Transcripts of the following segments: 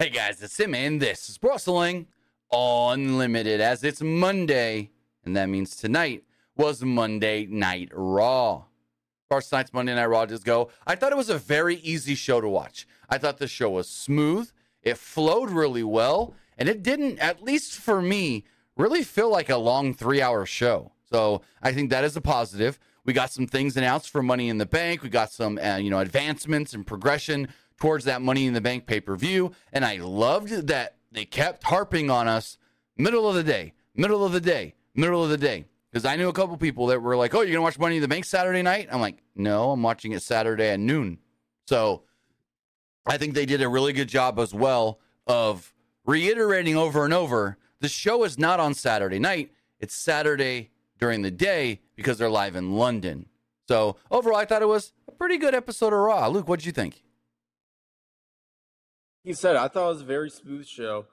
Hey guys, it's Sim, and this is Wrestling Unlimited as it's Monday, and that means tonight was Monday Night Raw. First night's Monday Night Raw just go. I thought it was a very easy show to watch. I thought the show was smooth, it flowed really well, and it didn't, at least for me, really feel like a long three hour show. So I think that is a positive. We got some things announced for Money in the Bank. We got some, uh, you know, advancements and progression towards that Money in the Bank pay per view. And I loved that they kept harping on us middle of the day, middle of the day, middle of the day. Because I knew a couple people that were like, oh, you're going to watch Money in the Bank Saturday night? I'm like, no, I'm watching it Saturday at noon. So I think they did a really good job as well of reiterating over and over the show is not on Saturday night, it's Saturday during the day because they're live in London. So overall, I thought it was a pretty good episode of Raw. Luke, what did you think? He said, I thought it was a very smooth show.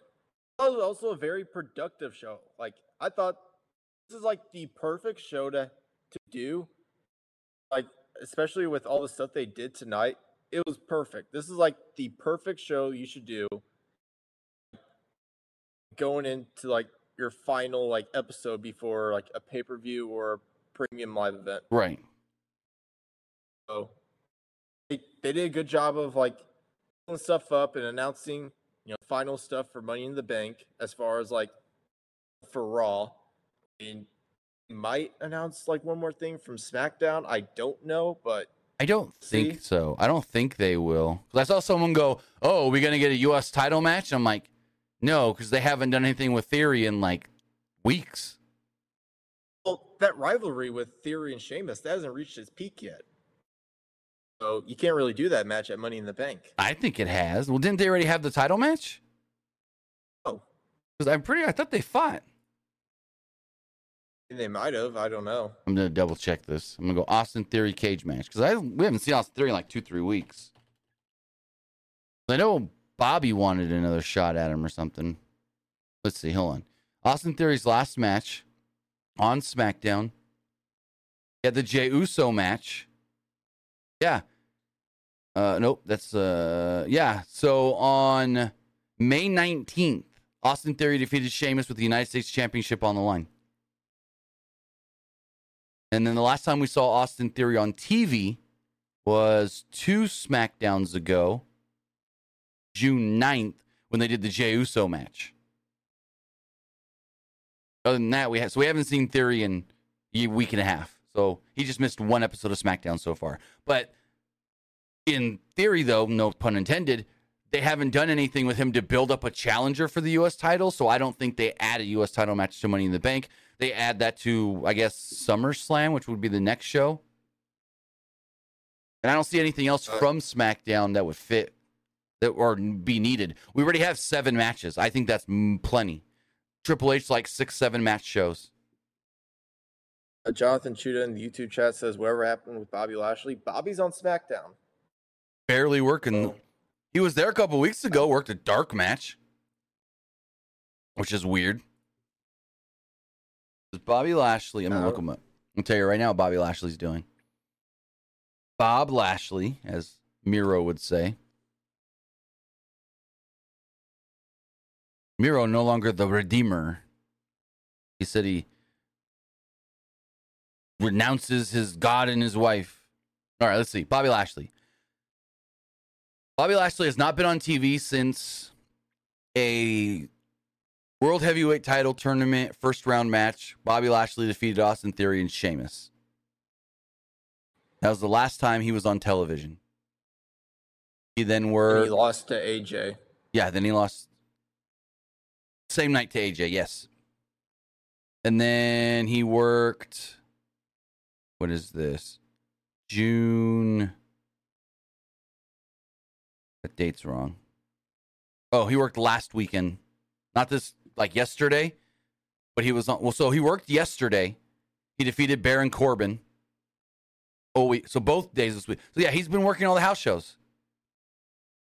I thought it was also a very productive show. Like, I thought this is like the perfect show to, to do. Like, especially with all the stuff they did tonight, it was perfect. This is like the perfect show you should do going into like your final like episode before like a pay per view or a premium live event. Right. So they, they did a good job of like stuff up and announcing you know final stuff for Money in the Bank as far as like for Raw. And might announce like one more thing from SmackDown. I don't know, but I don't think See? so. I don't think they will. I saw someone go, "Oh, are we gonna get a U.S. title match?" I'm like, no, because they haven't done anything with Theory in like weeks. Well, that rivalry with Theory and Sheamus that hasn't reached its peak yet. So you can't really do that match at Money in the Bank. I think it has. Well, didn't they already have the title match? Oh, because I'm pretty. I thought they fought. They might have. I don't know. I'm gonna double check this. I'm gonna go Austin Theory cage match because I we haven't seen Austin Theory in like two three weeks. I know Bobby wanted another shot at him or something. Let's see. Hold on. Austin Theory's last match on SmackDown. Yeah, the Jey Uso match. Yeah. Uh, nope. That's uh, yeah. So on May nineteenth, Austin Theory defeated Sheamus with the United States Championship on the line. And then the last time we saw Austin Theory on TV was two SmackDowns ago June 9th when they did the Jey Uso match. Other than that, we have so we haven't seen Theory in a week and a half. So he just missed one episode of SmackDown so far. But in theory, though, no pun intended, they haven't done anything with him to build up a challenger for the U.S. title. So I don't think they add a U.S. title match to Money in the Bank. They add that to, I guess, SummerSlam, which would be the next show. And I don't see anything else uh, from SmackDown that would fit that or be needed. We already have seven matches. I think that's plenty. Triple H like six, seven match shows. Uh, Jonathan Chuda in the YouTube chat says, "Whatever happened with Bobby Lashley? Bobby's on SmackDown. Barely working. Oh. He was there a couple weeks ago. Worked a dark match, which is weird. Bobby Lashley. I'm gonna uh-huh. look him up. I'll tell you right now what Bobby Lashley's doing. Bob Lashley, as Miro would say, Miro no longer the Redeemer. He said he renounces his God and his wife. All right, let's see. Bobby Lashley. Bobby Lashley has not been on TV since a World Heavyweight title tournament first round match. Bobby Lashley defeated Austin Theory and Sheamus. That was the last time he was on television. He then were and he lost to AJ. Yeah, then he lost same night to AJ, yes. And then he worked. What is this? June. Date's wrong. Oh, he worked last weekend. Not this, like yesterday, but he was on. Well, so he worked yesterday. He defeated Baron Corbin. Oh, we, so both days this week. So yeah, he's been working all the house shows.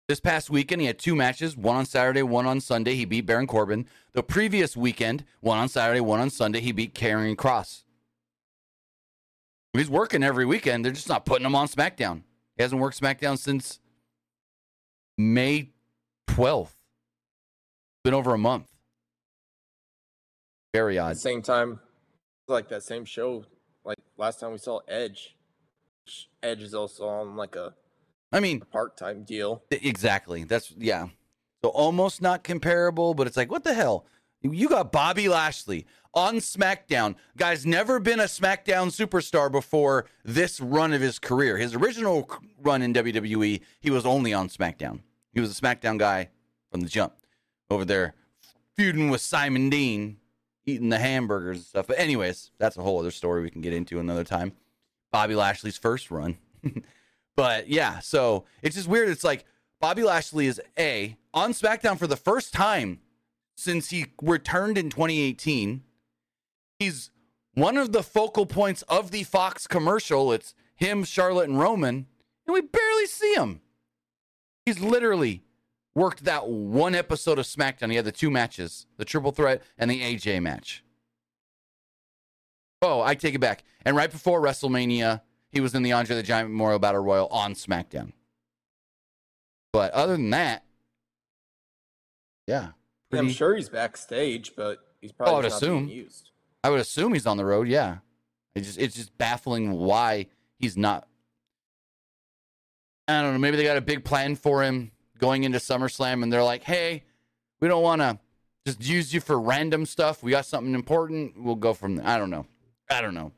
This past weekend, he had two matches, one on Saturday, one on Sunday. He beat Baron Corbin. The previous weekend, one on Saturday, one on Sunday, he beat Karrion Cross. He's working every weekend. They're just not putting him on SmackDown. He hasn't worked SmackDown since May 12th. Been over a month. Very odd. same time, like that same show, like last time we saw Edge. Edge is also on like a I mean, part time deal. exactly. That's yeah. So almost not comparable, but it's like, what the hell? You got Bobby Lashley on SmackDown. Guy's never been a SmackDown superstar before this run of his career. His original run in WWE, he was only on SmackDown. He was a SmackDown guy from the jump. Over there feuding with Simon Dean, eating the hamburgers and stuff. But anyways, that's a whole other story we can get into another time. Bobby Lashley's first run. but yeah, so it's just weird. It's like Bobby Lashley is A on SmackDown for the first time since he returned in 2018. He's one of the focal points of the Fox commercial. It's him, Charlotte, and Roman, and we barely see him. He's literally worked that one episode of SmackDown. He had the two matches, the triple threat and the AJ match. Oh, I take it back. And right before WrestleMania, he was in the Andre the Giant Memorial Battle Royal on SmackDown. But other than that, yeah. I'm sure he's backstage, but he's probably not being assume. used. I would assume he's on the road. Yeah, it's just it's just baffling why he's not. I don't know. Maybe they got a big plan for him going into SummerSlam, and they're like, "Hey, we don't want to just use you for random stuff. We got something important. We'll go from there." I don't know. I don't know.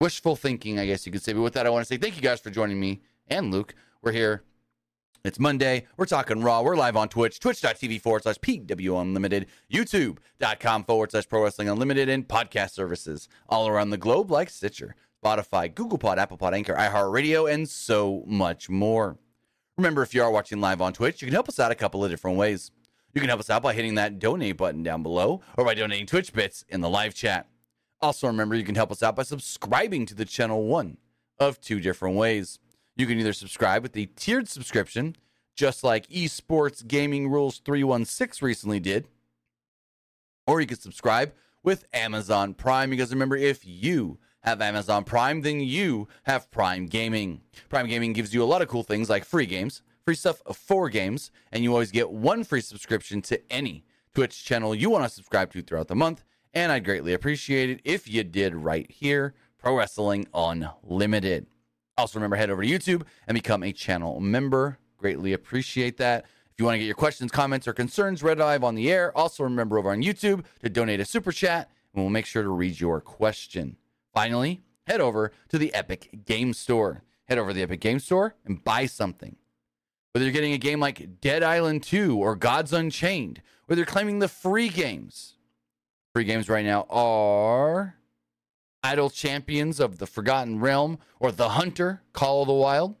Wishful thinking, I guess you could say. But with that, I want to say thank you guys for joining me and Luke. We're here it's Monday. We're talking Raw. We're live on Twitch, twitch.tv forward slash PW Unlimited, YouTube.com forward slash Pro Wrestling Unlimited, and podcast services all around the globe like Stitcher, Spotify, Google Pod, Apple Pod, Anchor, iHeartRadio, and so much more. Remember, if you are watching live on Twitch, you can help us out a couple of different ways. You can help us out by hitting that donate button down below or by donating Twitch bits in the live chat. Also, remember, you can help us out by subscribing to the channel one of two different ways. You can either subscribe with the tiered subscription, just like Esports Gaming Rules 316 recently did, or you can subscribe with Amazon Prime. Because remember, if you have Amazon Prime, then you have Prime Gaming. Prime Gaming gives you a lot of cool things like free games, free stuff for games, and you always get one free subscription to any Twitch channel you want to subscribe to throughout the month. And I'd greatly appreciate it if you did right here, Pro Wrestling Unlimited. Also, remember, head over to YouTube and become a channel member. Greatly appreciate that. If you want to get your questions, comments, or concerns read live on the air, also remember over on YouTube to donate a super chat, and we'll make sure to read your question. Finally, head over to the Epic Game Store. Head over to the Epic Game Store and buy something. Whether you're getting a game like Dead Island 2 or Gods Unchained, whether you're claiming the free games, free games right now are Idle Champions of the Forgotten Realm or The Hunter, Call of the Wild.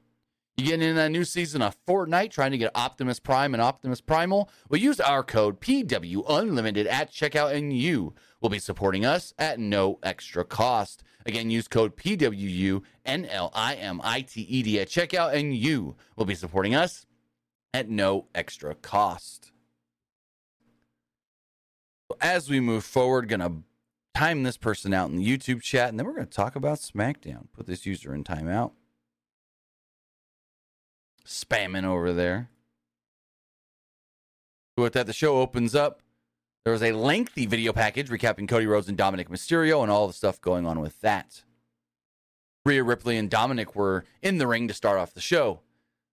You getting in that new season of Fortnite trying to get Optimus Prime and Optimus Primal? Well, use our code PW Unlimited at checkout and you will be supporting us at no extra cost. Again, use code PWU NLIMITED at checkout and you will be supporting us at no extra cost. As we move forward, gonna time this person out in the YouTube chat, and then we're gonna talk about SmackDown. Put this user in timeout. Spamming over there. With that, the show opens up. There was a lengthy video package recapping Cody Rhodes and Dominic Mysterio and all the stuff going on with that. Rhea Ripley and Dominic were in the ring to start off the show.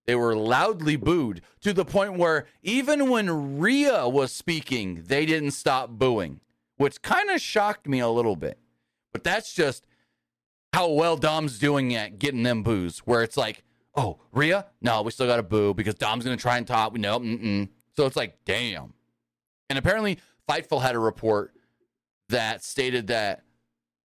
They were loudly booed to the point where even when Rhea was speaking, they didn't stop booing, which kind of shocked me a little bit. But that's just how well Dom's doing at getting them boos, where it's like, oh, Rhea? No, we still got to boo because Dom's going to try and top. No, mm-mm. So it's like, damn. And apparently, Fightful had a report that stated that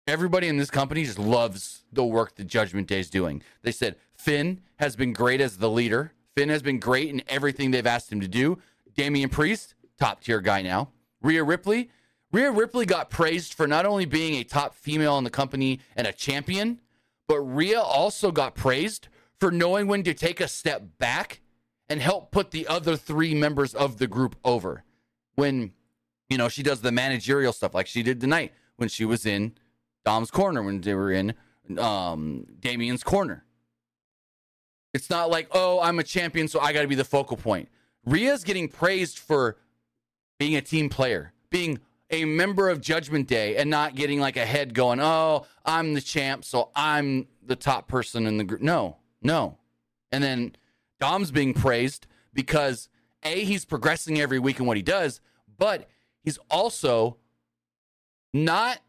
everybody in this company just loves the work that Judgment Day is doing. They said Finn has been great as the leader. Finn has been great in everything they've asked him to do. Damian Priest, top tier guy now. Rhea Ripley. Rhea Ripley got praised for not only being a top female in the company and a champion, but Rhea also got praised for knowing when to take a step back and help put the other three members of the group over. When, you know, she does the managerial stuff like she did tonight when she was in Dom's corner, when they were in um, Damian's corner. It's not like, oh, I'm a champion, so I got to be the focal point. Rhea's getting praised for being a team player, being a member of Judgment Day and not getting like a head going, oh, I'm the champ, so I'm the top person in the group. No, no. And then Dom's being praised because A, he's progressing every week in what he does, but he's also not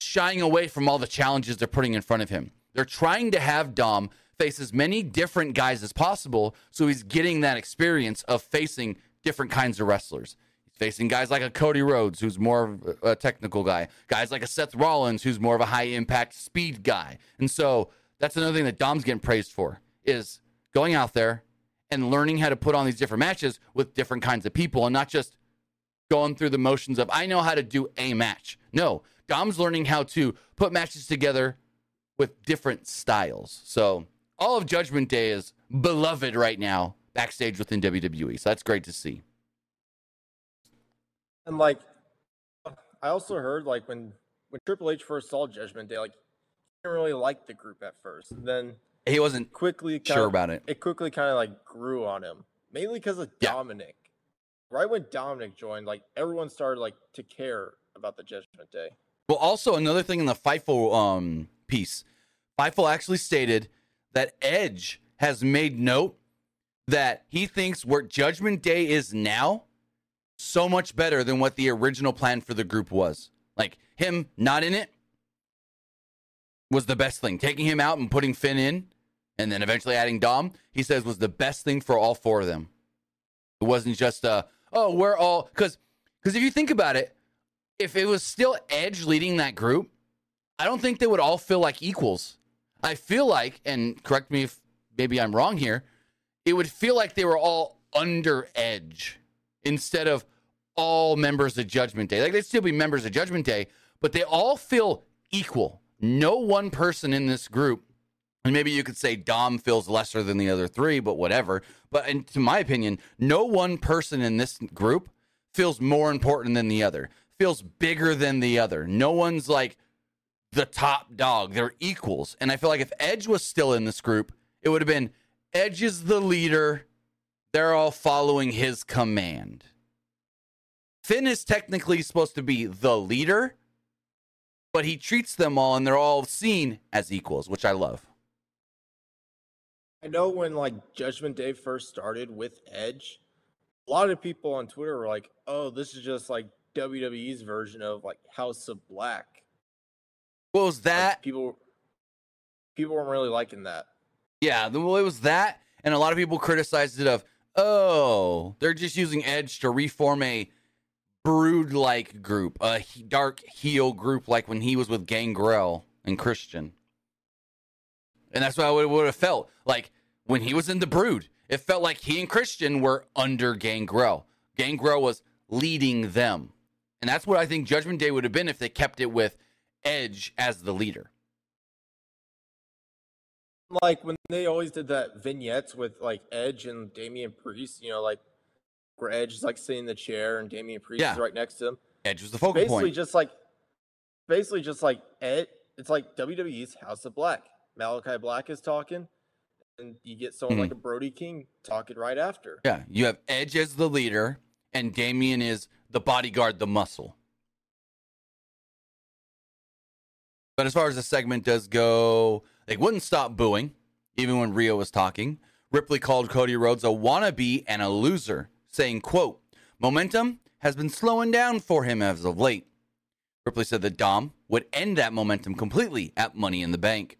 shying away from all the challenges they're putting in front of him. They're trying to have Dom face as many different guys as possible so he's getting that experience of facing different kinds of wrestlers facing guys like a Cody Rhodes, who's more of a technical guy, guys like a Seth Rollins, who's more of a high impact speed guy. And so that's another thing that Dom's getting praised for is going out there and learning how to put on these different matches with different kinds of people and not just going through the motions of I know how to do a match. No, Dom's learning how to put matches together with different styles. So all of Judgment Day is beloved right now backstage within WWE. So that's great to see. And like, I also heard like when when Triple H first saw Judgment Day, like he didn't really like the group at first. Then he wasn't quickly sure about it. It quickly kind of like grew on him, mainly because of yeah. Dominic. Right when Dominic joined, like everyone started like to care about the Judgment Day. Well, also another thing in the Fightful um, piece, Fightful actually stated that Edge has made note that he thinks where Judgment Day is now so much better than what the original plan for the group was. Like him not in it was the best thing. Taking him out and putting Finn in and then eventually adding Dom, he says was the best thing for all four of them. It wasn't just uh oh, we're all cuz cuz if you think about it, if it was still Edge leading that group, I don't think they would all feel like equals. I feel like and correct me if maybe I'm wrong here, it would feel like they were all under Edge instead of all members of Judgment Day. Like they'd still be members of Judgment Day, but they all feel equal. No one person in this group, and maybe you could say Dom feels lesser than the other three, but whatever. But in, to my opinion, no one person in this group feels more important than the other, feels bigger than the other. No one's like the top dog. They're equals. And I feel like if Edge was still in this group, it would have been Edge is the leader they're all following his command. Finn is technically supposed to be the leader, but he treats them all and they're all seen as equals, which I love. I know when like Judgment Day first started with Edge, a lot of people on Twitter were like, "Oh, this is just like WWE's version of like House of Black." What was that? Like, people people weren't really liking that. Yeah, well, it was that, and a lot of people criticized it of Oh, they're just using Edge to reform a brood like group, a dark heel group like when he was with Gangrel and Christian. And that's what I would have felt like when he was in the brood. It felt like he and Christian were under Gangrel. Gangrel was leading them. And that's what I think Judgment Day would have been if they kept it with Edge as the leader like when they always did that vignettes with like Edge and Damian Priest, you know, like where Edge is like sitting in the chair and Damian Priest yeah. is right next to him. Edge was the focal basically point. just like basically just like Ed it's like WWE's House of Black. Malachi Black is talking, and you get someone mm-hmm. like a Brody King talking right after. Yeah, you have Edge as the leader, and Damian is the bodyguard, the muscle. But as far as the segment does go, they wouldn't stop booing, even when Rhea was talking. Ripley called Cody Rhodes a wannabe and a loser, saying, quote, momentum has been slowing down for him as of late. Ripley said that Dom would end that momentum completely at Money in the Bank.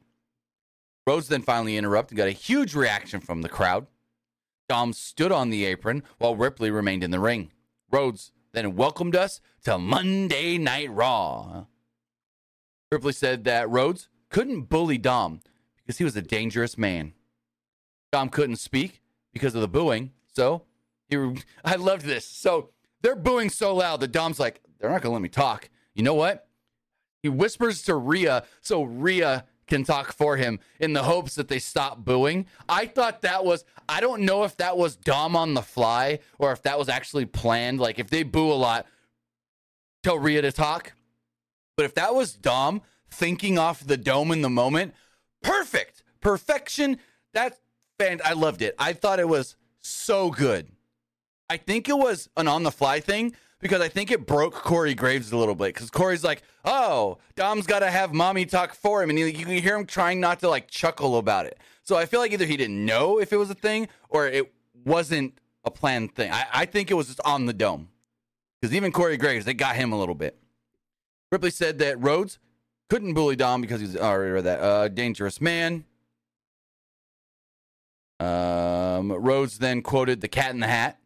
Rhodes then finally interrupted and got a huge reaction from the crowd. Dom stood on the apron while Ripley remained in the ring. Rhodes then welcomed us to Monday Night Raw. Ripley said that Rhodes couldn't bully Dom because he was a dangerous man. Dom couldn't speak because of the booing. So he, I loved this. So they're booing so loud that Dom's like, they're not going to let me talk. You know what? He whispers to Rhea so Rhea can talk for him in the hopes that they stop booing. I thought that was, I don't know if that was Dom on the fly or if that was actually planned. Like if they boo a lot, tell Rhea to talk. But if that was Dom, thinking off the dome in the moment. Perfect. Perfection. That fan I loved it. I thought it was so good. I think it was an on the fly thing because I think it broke Corey Graves a little bit because Corey's like, oh, Dom's got to have mommy talk for him. And you can hear him trying not to like chuckle about it. So I feel like either he didn't know if it was a thing or it wasn't a planned thing. I, I think it was just on the dome because even Corey Graves, they got him a little bit. Ripley said that Rhodes couldn't bully Dom because he's already read that uh, dangerous man. Um, Rhodes then quoted The Cat in the Hat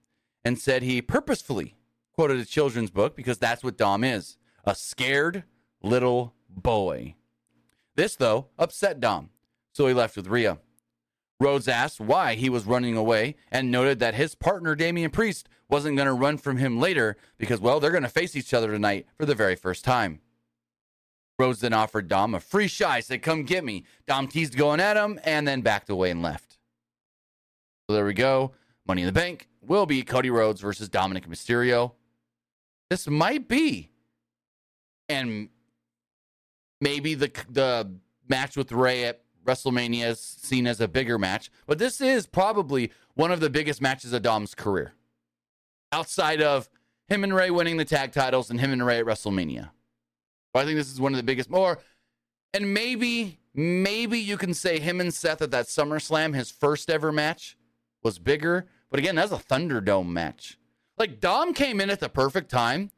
and said he purposefully quoted a children's book because that's what Dom is a scared little boy. This, though, upset Dom, so he left with Rhea. Rhodes asked why he was running away and noted that his partner, Damian Priest, wasn't going to run from him later because, well, they're going to face each other tonight for the very first time. Rhodes then offered Dom a free shot. He said, Come get me. Dom teased going at him and then backed away and left. So there we go. Money in the Bank will be Cody Rhodes versus Dominic Mysterio. This might be, and maybe the the match with Rey at WrestleMania is seen as a bigger match, but this is probably one of the biggest matches of Dom's career, outside of him and Rey winning the tag titles and him and Rey at WrestleMania. But I think this is one of the biggest more, and maybe maybe you can say him and Seth at that SummerSlam, his first ever match, was bigger. But again, that's a Thunderdome match. Like Dom came in at the perfect time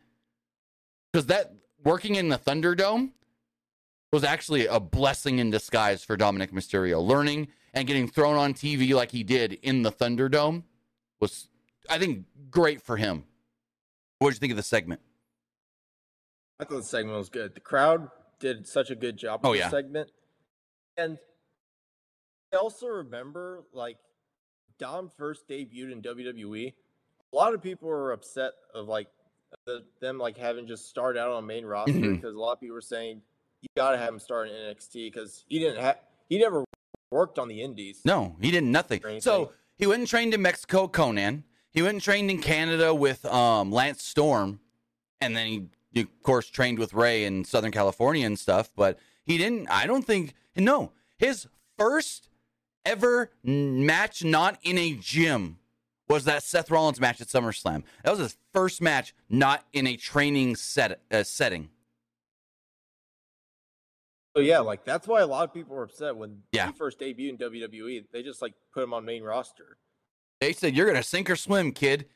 because that working in the Thunderdome was actually a blessing in disguise for Dominic Mysterio. Learning and getting thrown on TV like he did in the Thunderdome was, I think, great for him. What did you think of the segment? I thought the segment was good. The crowd did such a good job Oh, with yeah. the segment. And I also remember like Dom first debuted in WWE. A lot of people were upset of like the, them like having just started out on main roster because a lot of people were saying you got to have him start in NXT because he didn't have he never worked on the Indies. No, he did nothing. So he went and trained in Mexico, Conan. He went and trained in Canada with um, Lance Storm, and then he, he, of course, trained with Rey in Southern California and stuff. But he didn't. I don't think. No, his first ever match not in a gym was that Seth Rollins match at SummerSlam. That was his first match not in a training set uh, setting. So yeah, like that's why a lot of people were upset when Yeah. he first debuted in WWE. They just like put him on main roster. They said, You're going to sink or swim, kid.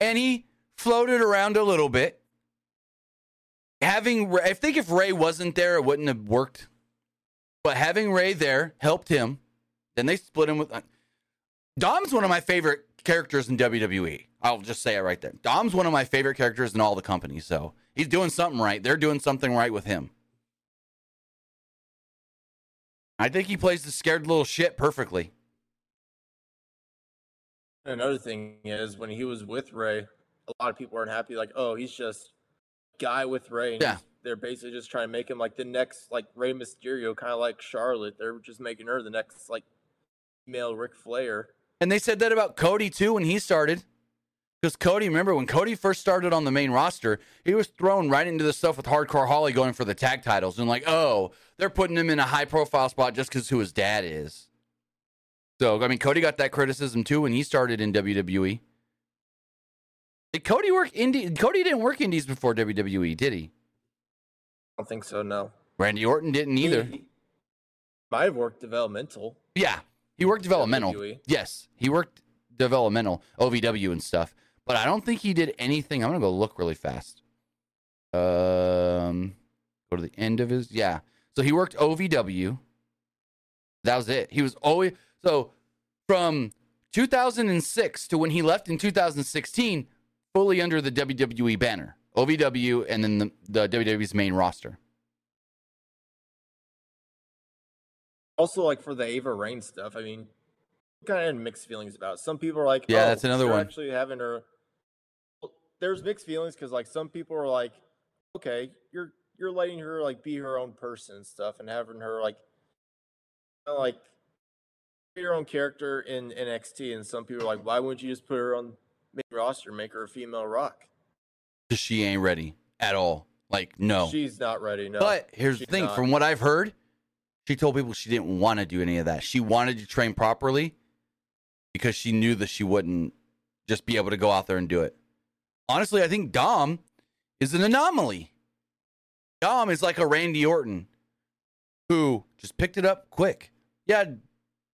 And he floated around a little bit. Having, I think if Rey wasn't there, it wouldn't have worked. But having Rey there helped him. Then they split him with. uh, Dom's one of my favorite characters in WWE. I'll just say it right there. Dom's one of my favorite characters in all the companies. So he's doing something right. They're doing something right with him. I think he plays the scared little shit perfectly. Another thing is when he was with Rey, a lot of people weren't happy. Like, oh, he's just guy with Rey. Yeah. they're basically just trying to make him like the next like Rey Mysterio, kind of like Charlotte. They're just making her the next like male Ric Flair. And they said that about Cody too when he started. Because Cody, remember when Cody first started on the main roster, he was thrown right into the stuff with Hardcore Holly going for the tag titles and like, oh, they're putting him in a high profile spot just because who his dad is. So I mean, Cody got that criticism too when he started in WWE. Did Cody work indie? Cody didn't work indies before WWE, did he? I don't think so. No, Randy Orton didn't either. He might have worked developmental. Yeah, he worked developmental. WWE. Yes, he worked developmental, OVW and stuff. But I don't think he did anything. I'm gonna go look really fast. Um, go to the end of his. Yeah, so he worked OVW. That was it. He was always so from 2006 to when he left in 2016, fully under the WWE banner, OVW, and then the, the WWE's main roster. Also, like for the Ava Raine stuff, I mean, kind of mixed feelings about. It. Some people are like, Yeah, oh, that's another one. Actually, having her. Well, There's mixed feelings because like some people are like, okay, you're you're letting her like be her own person and stuff, and having her like, like, be her own character in NXT. And some people are like, why wouldn't you just put her on roster, make her a female Rock? She ain't ready at all. Like no. She's not ready. No, But here's the thing: not. from what I've heard, she told people she didn't want to do any of that. She wanted to train properly because she knew that she wouldn't just be able to go out there and do it. Honestly, I think Dom is an anomaly. Dom is like a Randy Orton who just picked it up quick. Yeah,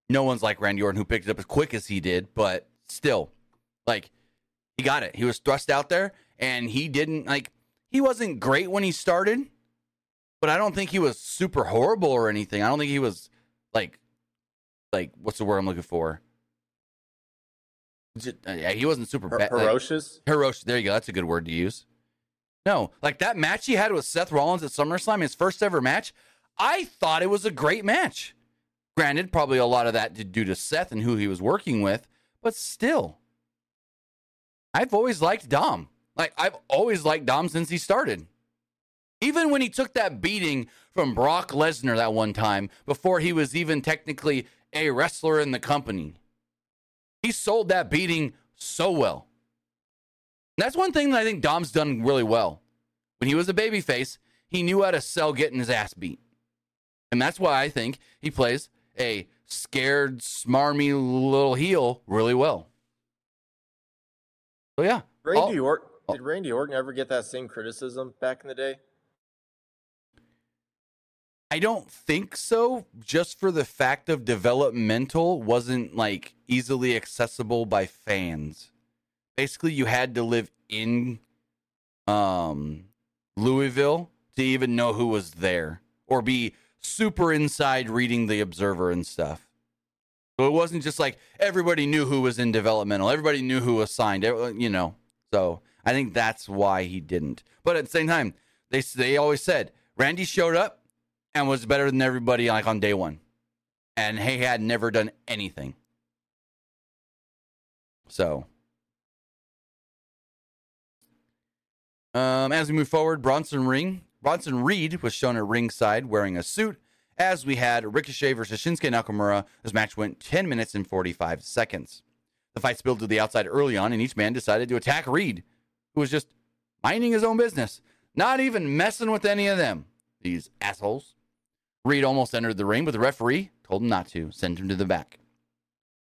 no one's like Randy Orton who picked it up as quick as he did, but still, like, he got it. He was thrust out there and he didn't, like, he wasn't great when he started, but I don't think he was super horrible or anything. I don't think he was like, like, what's the word I'm looking for? Just, uh, yeah, he wasn't super bad. Like, Ferocious. There you go. That's a good word to use. No, like that match he had with Seth Rollins at SummerSlam, his first ever match. I thought it was a great match. Granted, probably a lot of that to due to Seth and who he was working with, but still, I've always liked Dom. Like I've always liked Dom since he started. Even when he took that beating from Brock Lesnar that one time before he was even technically a wrestler in the company. He sold that beating so well. That's one thing that I think Dom's done really well. When he was a babyface, he knew how to sell getting his ass beat. And that's why I think he plays a scared, smarmy little heel really well. So yeah. Randy Orton. Did Randy Orton ever get that same criticism back in the day? I don't think so, just for the fact of developmental wasn't like easily accessible by fans. Basically, you had to live in um Louisville to even know who was there or be super inside reading the observer and stuff. So it wasn't just like everybody knew who was in developmental, everybody knew who was signed, you know. So I think that's why he didn't. But at the same time, they they always said Randy showed up and was better than everybody like on day one, and he had never done anything. So, um, as we move forward, Bronson Ring Bronson Reed was shown at ringside wearing a suit. As we had Ricochet versus Shinsuke Nakamura, this match went 10 minutes and 45 seconds. The fight spilled to the outside early on, and each man decided to attack Reed, who was just minding his own business, not even messing with any of them. These assholes. Reed almost entered the ring, but the referee told him not to, send him to the back.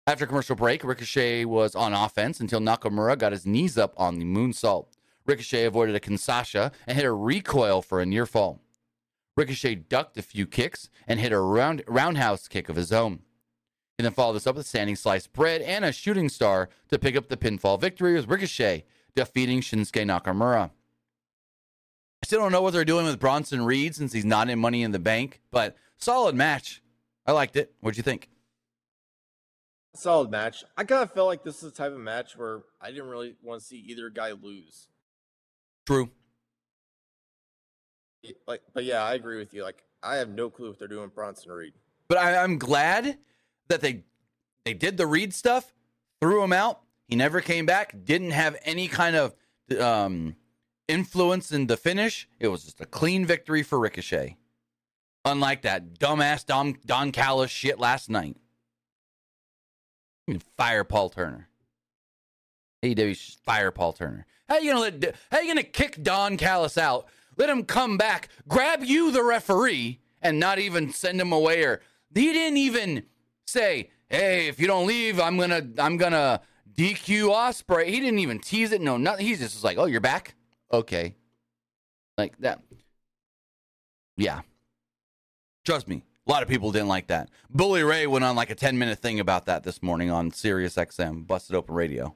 After commercial break, Ricochet was on offense until Nakamura got his knees up on the moonsault. Ricochet avoided a Kinshasa and hit a recoil for a near fall. Ricochet ducked a few kicks and hit a round, roundhouse kick of his own. He then followed this up with a standing sliced bread and a shooting star to pick up the pinfall victory with Ricochet defeating Shinsuke Nakamura. I still don't know what they're doing with Bronson Reed since he's not in Money in the Bank, but solid match. I liked it. What'd you think? Solid match. I kind of felt like this is the type of match where I didn't really want to see either guy lose. True. Like, but yeah, I agree with you. Like, I have no clue what they're doing Bronson Reed. But I, I'm glad that they they did the Reed stuff, threw him out. He never came back. Didn't have any kind of um, influence in the finish. It was just a clean victory for Ricochet. Unlike that dumbass Don, Don Callis shit last night. Fire Paul Turner. AEW fire Paul Turner. How you gonna let? How you gonna kick Don Callis out? Let him come back, grab you, the referee, and not even send him away. Or he didn't even say, "Hey, if you don't leave, I'm gonna, I'm gonna DQ Ospreay." He didn't even tease it. No, nothing. He's just like, "Oh, you're back? Okay." Like that. Yeah. Trust me, a lot of people didn't like that. Bully Ray went on like a 10 minute thing about that this morning on Sirius XM, Busted Open Radio.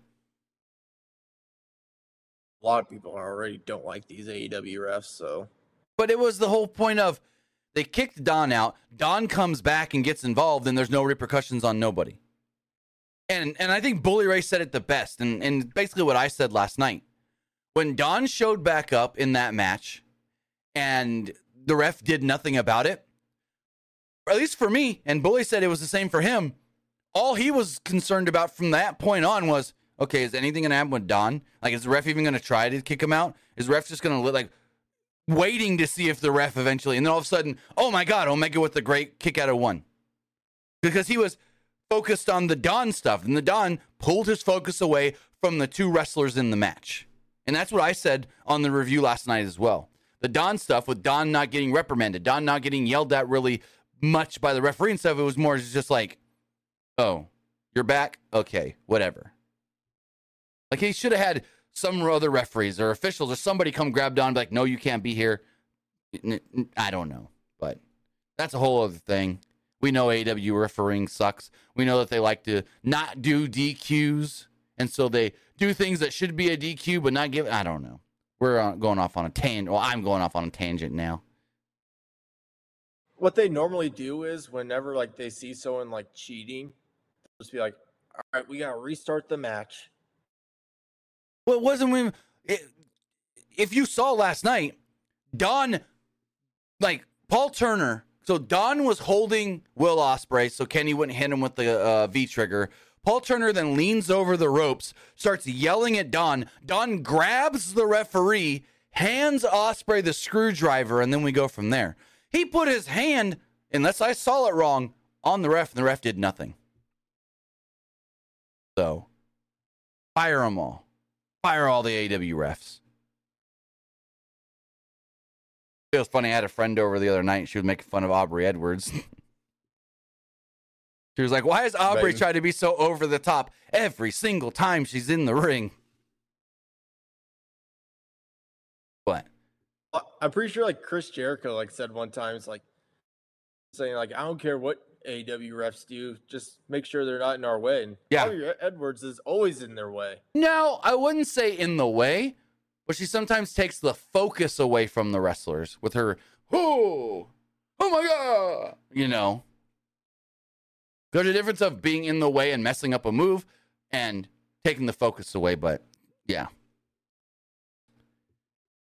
A lot of people already don't like these AEW refs, so But it was the whole point of they kicked Don out. Don comes back and gets involved, and there's no repercussions on nobody. And and I think Bully Ray said it the best, and, and basically what I said last night. When Don showed back up in that match and the ref did nothing about it, at least for me, and Bully said it was the same for him. All he was concerned about from that point on was, okay, is anything gonna happen with Don? Like, is the ref even gonna try to kick him out? Is ref just gonna like waiting to see if the ref eventually, and then all of a sudden, oh my God, Omega with the great kick out of one. Because he was focused on the Don stuff, and the Don pulled his focus away from the two wrestlers in the match. And that's what I said on the review last night as well. The Don stuff with Don not getting reprimanded, Don not getting yelled at really much by the referee and stuff, it was more just like, oh, you're back? Okay, whatever. Like he should have had some other referees or officials or somebody come grab Don like, no, you can't be here. I don't know, but that's a whole other thing. We know AEW refereeing sucks. We know that they like to not do DQs, and so they do things that should be a DQ but not give. I don't know. We're going off on a tangent. Well, I'm going off on a tangent now. What they normally do is whenever like they see someone like cheating, just be like, "All right, we gotta restart the match." Well, it wasn't when. It, if you saw last night, Don, like Paul Turner. So Don was holding Will Ospreay, so Kenny wouldn't hit him with the uh, V trigger. Paul Turner then leans over the ropes, starts yelling at Don. Don grabs the referee, hands Ospreay the screwdriver, and then we go from there. He put his hand, unless I saw it wrong, on the ref, and the ref did nothing. So, fire them all. Fire all the AEW refs. It was funny. I had a friend over the other night. She was making fun of Aubrey Edwards. she was like, "Why is Aubrey right. trying to be so over the top every single time she's in the ring?" What? I'm pretty sure like Chris Jericho like said one time, it's like saying like I don't care what AEW refs do, just make sure they're not in our way. And yeah, Edwards is always in their way. No, I wouldn't say in the way, but she sometimes takes the focus away from the wrestlers with her, oh, oh my God, you know. There's a difference of being in the way and messing up a move and taking the focus away, but yeah. As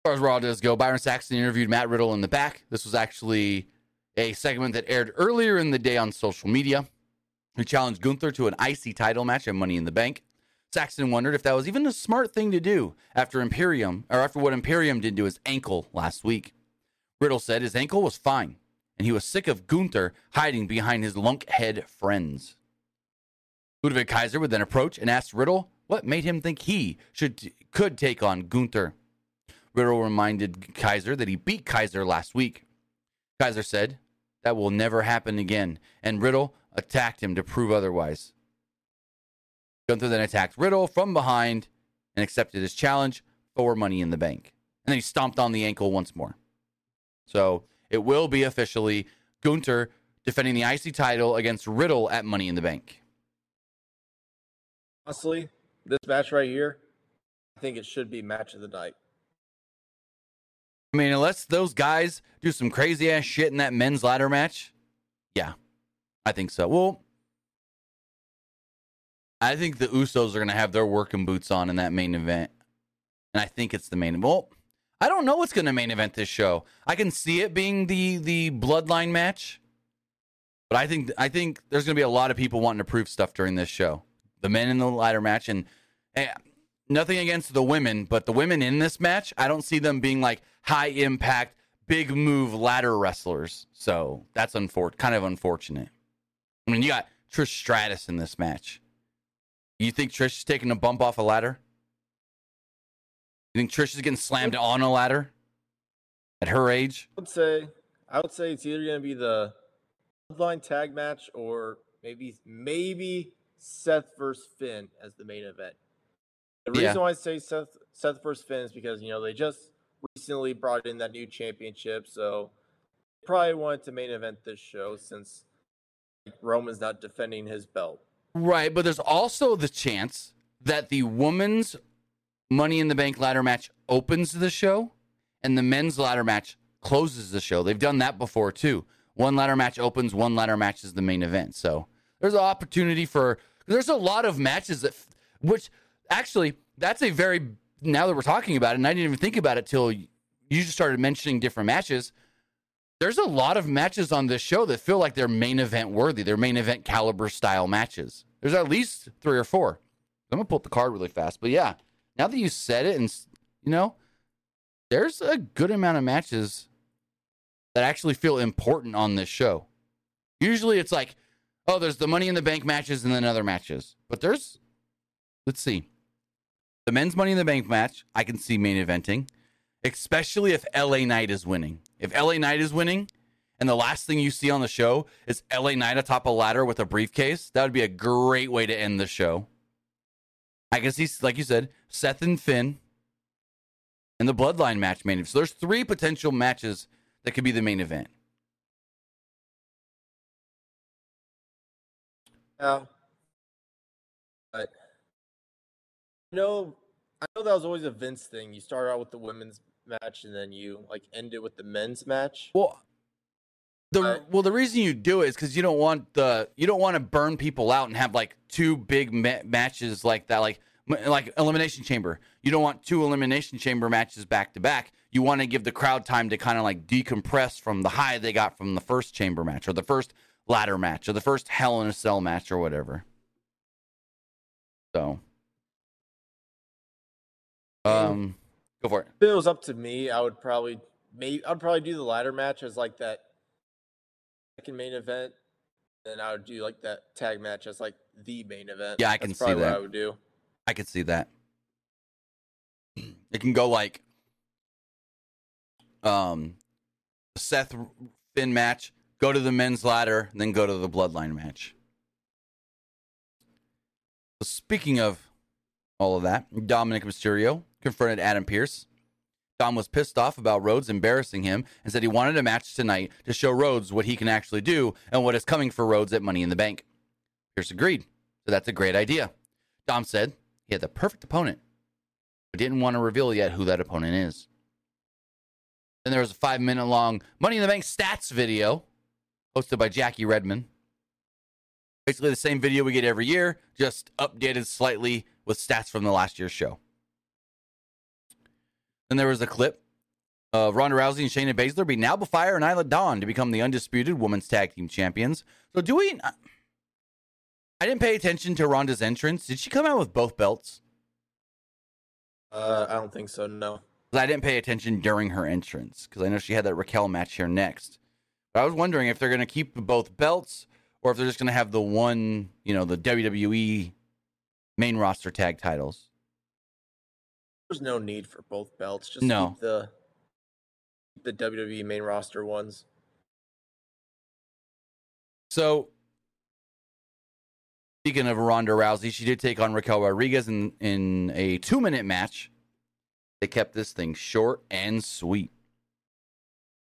far as Raw does go, Byron Saxton interviewed Matt Riddle in the back. This was actually a segment that aired earlier in the day on social media. He challenged Gunther to an IC title match at Money in the Bank. Saxton wondered if that was even a smart thing to do after Imperium, or after what Imperium did to his ankle last week. Riddle said his ankle was fine, and he was sick of Gunther hiding behind his lunkhead friends. Ludwig Kaiser would then approach and ask Riddle what made him think he should could take on Gunther. Riddle reminded Kaiser that he beat Kaiser last week. Kaiser said that will never happen again, and Riddle attacked him to prove otherwise. Gunther then attacked Riddle from behind and accepted his challenge for Money in the Bank. And then he stomped on the ankle once more. So it will be officially Gunther defending the IC title against Riddle at Money in the Bank. Honestly, this match right here, I think it should be match of the night. I mean, unless those guys do some crazy ass shit in that men's ladder match, yeah, I think so. Well, I think the Usos are going to have their working boots on in that main event. And I think it's the main event. Well, I don't know what's going to main event this show. I can see it being the the bloodline match. But I think I think there's going to be a lot of people wanting to prove stuff during this show. The men in the ladder match and hey, nothing against the women, but the women in this match, I don't see them being like high impact, big move ladder wrestlers. So that's unfor- kind of unfortunate. I mean, you got Trish Stratus in this match. You think Trish is taking a bump off a ladder? You think Trish is getting slammed on a ladder at her age? I would say I would say it's either going to be the line tag match or maybe maybe Seth versus Finn as the main event. The reason yeah. why I say Seth Seth versus Finn is because you know they just recently brought in that new championship, so probably wanted to main event this show since Roman's not defending his belt. Right, but there's also the chance that the women's Money in the Bank ladder match opens the show and the men's ladder match closes the show. They've done that before too. One ladder match opens, one ladder match is the main event. So there's an opportunity for there's a lot of matches that which actually that's a very now that we're talking about it, and I didn't even think about it till you just started mentioning different matches there's a lot of matches on this show that feel like they're main event worthy. They're main event caliber style matches. There's at least three or four. I'm gonna pull up the card really fast, but yeah, now that you said it, and you know, there's a good amount of matches that actually feel important on this show. Usually, it's like, oh, there's the Money in the Bank matches and then other matches, but there's, let's see, the men's Money in the Bank match. I can see main eventing especially if LA Knight is winning. If LA Knight is winning and the last thing you see on the show is LA Knight atop a ladder with a briefcase, that would be a great way to end the show. I can see, like you said, Seth and Finn and the Bloodline match main event. So there's three potential matches that could be the main event. Yeah. Know I know that was always a Vince thing. You start out with the women's match and then you like end it with the men's match. Well, the Right. well the reason you do it is because you don't want the you don't want to burn people out and have like two big ma- matches like that, like like elimination chamber. You don't want two elimination chamber matches back to back. You want to give the crowd time to kind of like decompress from the high they got from the first chamber match or the first ladder match or the first Hell in a Cell match or whatever. So, um, go for it. If it was up to me, I would probably maybe I'd probably do the ladder match as like that second main event. Then I would do like that tag match as like the main event. Yeah, I can That's see probably What that. I would do. I could see that. It can go like um Seth Finn match, go to the men's ladder, then go to the bloodline match. Speaking of all of that, Dominic Mysterio confronted Adam Pearce. Dom was pissed off about Rhodes embarrassing him and said he wanted a match tonight to show Rhodes what he can actually do and what is coming for Rhodes at Money in the Bank. Pierce agreed. So that's a great idea. Dom said he had the perfect opponent, but didn't want to reveal yet who that opponent is. Then there was a five minute long Money in the Bank stats video hosted by Jackie Redmond. Basically, the same video we get every year, just updated slightly with stats from the last year's show. Then there was a clip of Ronda Rousey and Shayna Baszler beating Alba Fyre and Isla Dawn to become the undisputed women's tag team champions. So, do we? I didn't pay attention to Ronda's entrance. Did she come out with both belts? Uh, I don't think so. No, I didn't pay attention during her entrance because I know she had that Raquel match here next. But I was wondering if they're going to keep both belts or if they're just going to have the one, you know, the WWE main roster tag titles. There's no need for both belts. Just No. keep the the WWE main roster ones. So, speaking of Ronda Rousey, she did take on Raquel Rodriguez in, in a two minute match. They kept this thing short and sweet.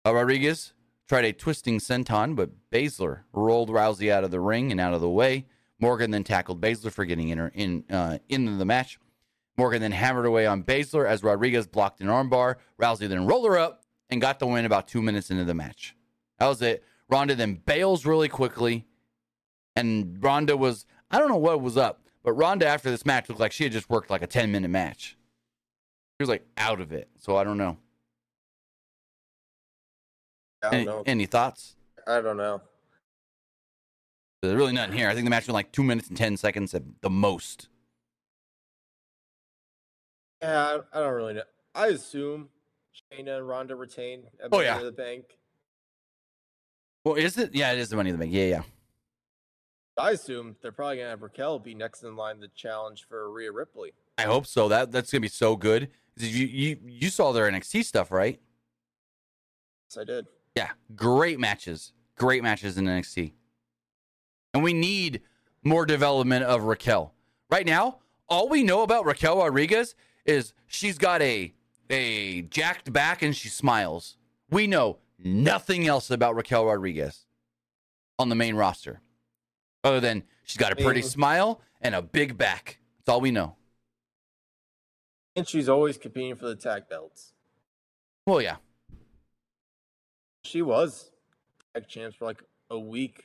Uh, Rodriguez tried a twisting senton, but Baszler rolled Rousey out of the ring and out of the way. Morgan then tackled Baszler for getting in, her, in uh, into the match. Morgan then hammered away on Baszler as Rodriguez blocked an armbar. Rousey then rolled her up and got the win about two minutes into the match. That was it. Ronda then bails really quickly. And Ronda was, I don't know what was up, but Ronda after this match looked like she had just worked like a 10 minute match. She was like out of it. So I don't know. I don't Any, know. any thoughts? I don't know. There's really nothing here. I think the match went like two minutes and 10 seconds at the most. Yeah, I, don't really know. I assume Shayna and Ronda retain at Oh, Money yeah. the Bank. Well, is it? Yeah, it is the money in the bank. Yeah, yeah. I assume they're probably gonna have Raquel be next in line to challenge for Rhea Ripley. I hope so. That That's going to be so good. You, you, you saw their NXT stuff, right? Yes, I did. Yeah, great matches. Great matches in NXT. And we need more development of Raquel. Right now, all we know about Raquel Rodriguez is she's got a a jacked back and she smiles. We know nothing else about Raquel Rodriguez on the main roster. Other than she's got a pretty smile and a big back. That's all we know. And she's always competing for the tag belts. Well, yeah. She was tag champs for like a week.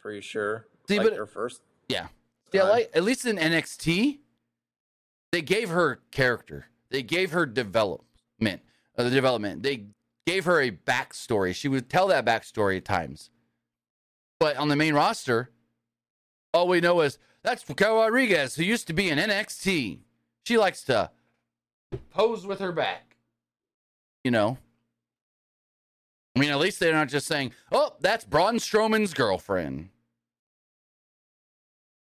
Pretty sure. See, like but- her first. Yeah. Yeah, like at least in NXT, they gave her character. They gave her development. Uh, the development. They gave her a backstory. She would tell that backstory at times. But on the main roster, all we know is that's Raquel Rodriguez, who used to be in NXT. She likes to pose with her back. You know. I mean, at least they're not just saying, "Oh, that's Braun Strowman's girlfriend."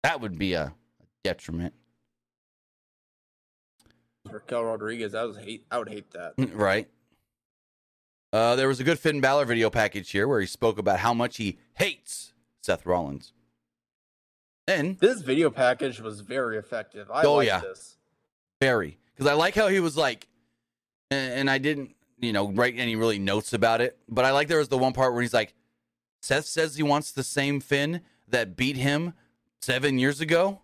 That would be a detriment, Raquel Rodriguez. I was hate. I would hate that. right? Uh, there was a good Finn Balor video package here where he spoke about how much he hates Seth Rollins. And This video package was very effective. I Oh, like yeah. this. very because I like how he was like, and, and I didn't, you know, write any really notes about it, but I like there was the one part where he's like, Seth says he wants the same Finn that beat him seven years ago.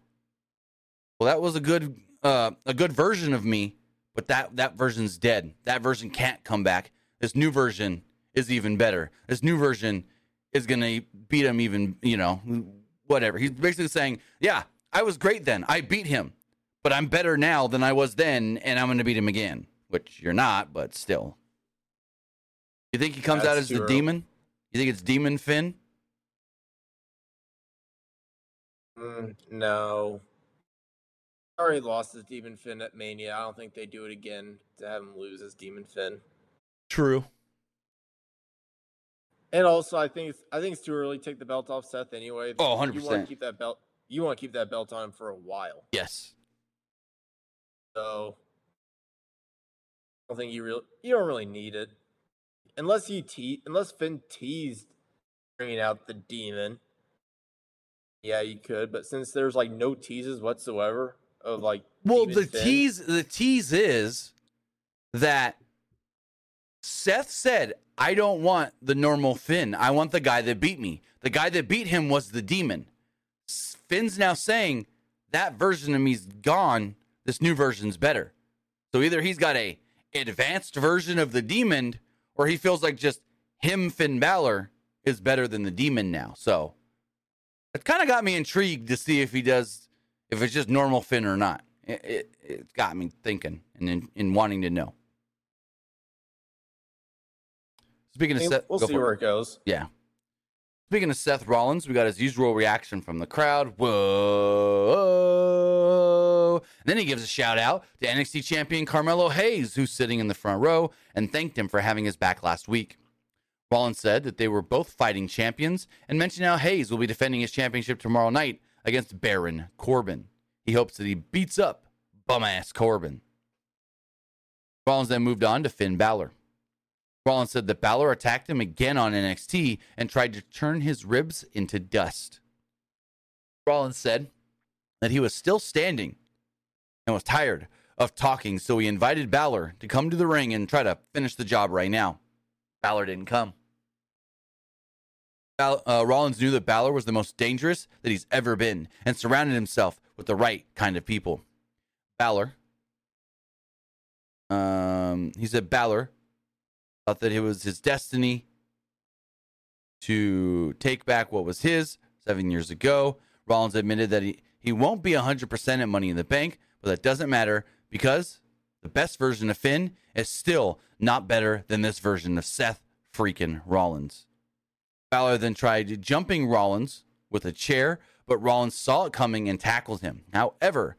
Well, that was a good, uh, a good version of me, but that that version's dead. That version can't come back. This new version is even better. This new version is gonna beat him even, you know, whatever. He's basically saying, yeah, I was great then. I beat him but I'm better now than I was then, and I'm going to beat him again. Which you're not, but still. You think he comes out as the early. demon? You think it's Demon Finn? Mm, no. Already lost his Demon Finn at Mania. I don't think they do it again to have him lose as Demon Finn. True. And also, I think it's I think it's too early to take the belt off Seth anyway. Oh, You want 100%. to keep that belt. You want to keep that belt on him for a while. Yes. So I don't think you really you don't really need it unless you te- unless Finn teased bringing out the demon. Yeah, you could, but since there's like no teases whatsoever of like Well, Demon the Finn, tease the tease is that Seth said, "I don't want the normal Finn. I want the guy that beat me. The guy that beat him was the demon." Finn's now saying that version of me's gone. This new version's better. So either he's got a advanced version of the demon, or he feels like just him, Finn Balor, is better than the demon now. So it kind of got me intrigued to see if he does, if it's just normal Finn or not. It, it, it got me thinking and in, in wanting to know. Speaking of I think Seth, we'll see for it. where it goes. Yeah. Speaking of Seth Rollins, we got his usual reaction from the crowd. Whoa. And then he gives a shout out to NXT champion Carmelo Hayes, who's sitting in the front row, and thanked him for having his back last week. Rollins said that they were both fighting champions and mentioned how Hayes will be defending his championship tomorrow night against Baron Corbin. He hopes that he beats up bum ass Corbin. Rollins then moved on to Finn Balor. Rollins said that Balor attacked him again on NXT and tried to turn his ribs into dust. Rollins said that he was still standing and was tired of talking, so he invited Balor to come to the ring and try to finish the job right now. Balor didn't come. Uh, Rollins knew that Balor was the most dangerous that he's ever been and surrounded himself with the right kind of people. Balor, um, he said Balor thought that it was his destiny to take back what was his seven years ago. Rollins admitted that he, he won't be 100% at Money in the Bank, but that doesn't matter because the best version of Finn is still not better than this version of Seth freaking Rollins. Balor then tried jumping Rollins with a chair, but Rollins saw it coming and tackled him. However,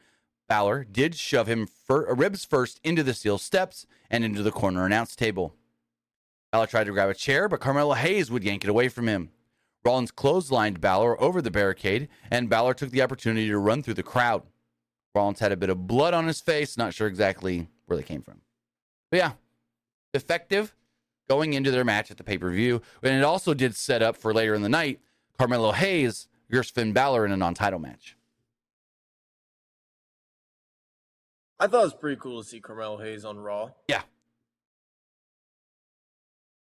Balor did shove him fir- ribs first into the steel steps and into the corner announce table. Balor tried to grab a chair, but Carmelo Hayes would yank it away from him. Rollins clotheslined Balor over the barricade, and Balor took the opportunity to run through the crowd. Rollins had a bit of blood on his face, not sure exactly where they came from. But yeah, effective going into their match at the pay per view. And it also did set up for later in the night Carmelo Hayes versus Finn Balor in a non title match. I thought it was pretty cool to see Carmelo Hayes on Raw. Yeah.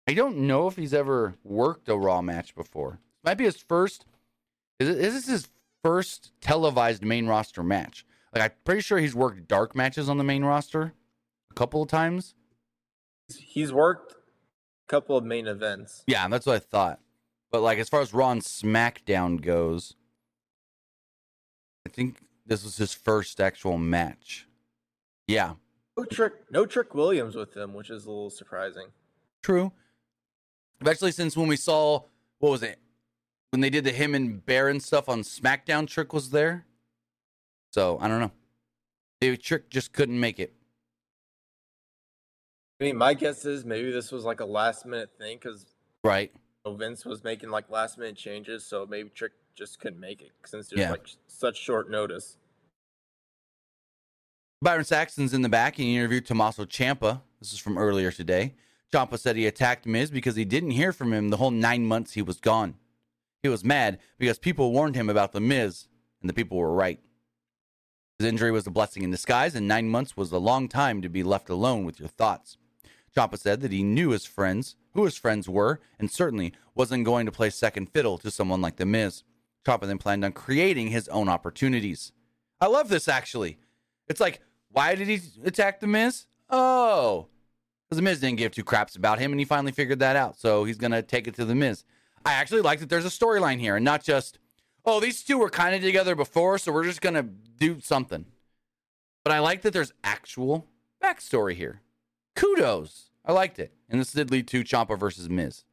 I don't know if he's ever worked a Raw match before. Might be his first. Is, it, is this his first televised main roster match? Like I'm pretty sure he's worked dark matches on the main roster a couple of times. He's worked couple of main events. Yeah, that's what I thought. But like as far as Raw and SmackDown goes, I think this was his first actual match. Yeah, No trick, no Trick Williams with him, which is a little surprising. true. Especially since when we saw what was it when they did the him and Baron stuff on SmackDown, Trick was there. So I don't know. Maybe Trick just couldn't make it. I mean, my guess is maybe this was like a last minute thing because Right. Oh, Vince was making like last minute changes, so maybe Trick just couldn't make it since there's Yeah. like such short notice. Byron Saxton's in the back. and He interviewed Tommaso Ciampa. This is from earlier today. Ciampa said he attacked Miz because he didn't hear from him the whole nine months he was gone. He was mad because people warned him about the Miz and the people were right. His injury was a blessing in disguise, and nine months was a long time to be left alone with your thoughts. Ciampa said that he knew his friends, who his friends were, and certainly wasn't going to play second fiddle to someone like The Miz. Ciampa then planned on creating his own opportunities. I love this actually. It's like, why did he attack The Miz? Oh, because The Miz didn't give two craps about him, and he finally figured that out. So he's going to take it to The Miz. I actually like that there's a storyline here and not just, oh, these two were kind of together before, so we're just going to do something. But I like that there's actual backstory here. Kudos. I liked it. And this did lead to Ciampa versus Miz.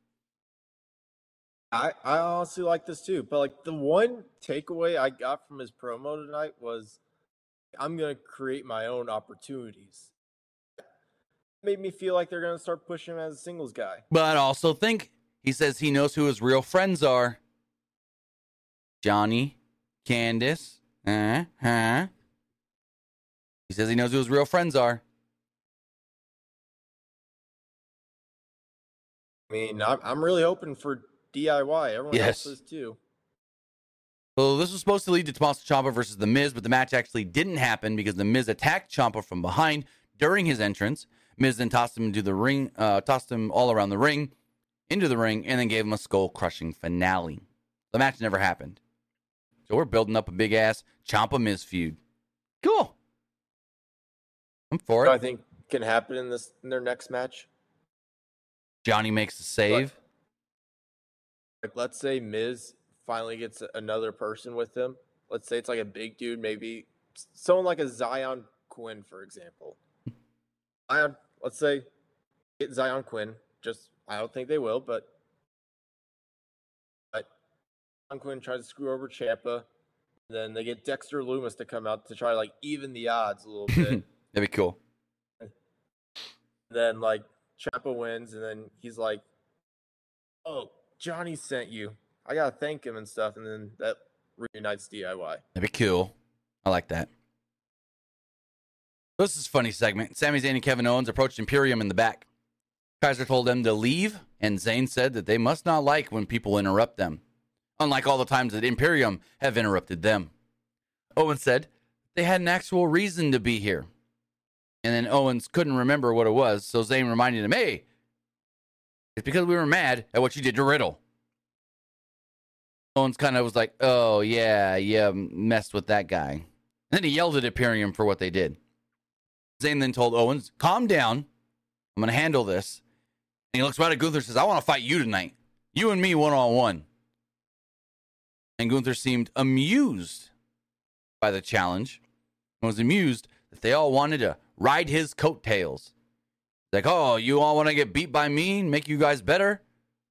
I, I honestly like this too. But like the one takeaway I got from his promo tonight was I'm gonna create my own opportunities. Made me feel like they're gonna start pushing him as a singles guy. But I also think he says he knows who his real friends are. Johnny, Candice, uh huh. He says he knows who his real friends are. I mean, I'm, I'm really hoping for DIY. Everyone Yes. else is too. So this was supposed to lead to Tommaso Ciampa versus The Miz, but the match actually didn't happen because The Miz attacked Ciampa from behind during his entrance. Miz then tossed him into the ring, uh, tossed him all around the ring, into the ring, and then gave him a skull-crushing finale. The match never happened. So we're building up a big ass Ciampa Miz feud. Cool. I'm for What I think can happen in this in their next match. Johnny makes the save. Like, let's say Miz finally gets another person with him. Let's say it's like a big dude, maybe someone like a Zion Quin, for example. Zion, let's say get Zion Quin. Just I don't think they will, but but Zion Quin tries to screw over Ciampa. Then they get Dexter Lumis to come out to try to like even the odds a little bit. That'd be cool. then like Ciampa wins, and then he's like, "Oh, Johnny sent you. I gotta thank him and stuff." And then that reunites DIY. That'd be cool. I like that. This is a funny segment. Sami Zayn and Kevin Owens approached Imperium in the back. Kaiser told them to leave, and Zayn said that they must not like when people interrupt them, unlike all the times that Imperium have interrupted them. Owens said they had an actual reason to be here. And then Owens couldn't remember what it was, so Zayn reminded him, hey, it's because we were mad at what you did to Riddle. Owens kind of was like, "Oh yeah, yeah, messed with that guy." And then he yelled at Imperium for what they did. Zayn then told Owens, "Calm down. I'm going to handle this." And he looks right at Gunther and says, "I want to fight you tonight. You and me one on one." And Gunther seemed amused by the challenge and was amused that they all wanted to ride his coattails. Like, "Oh, you all want to get beat by me and make you guys better?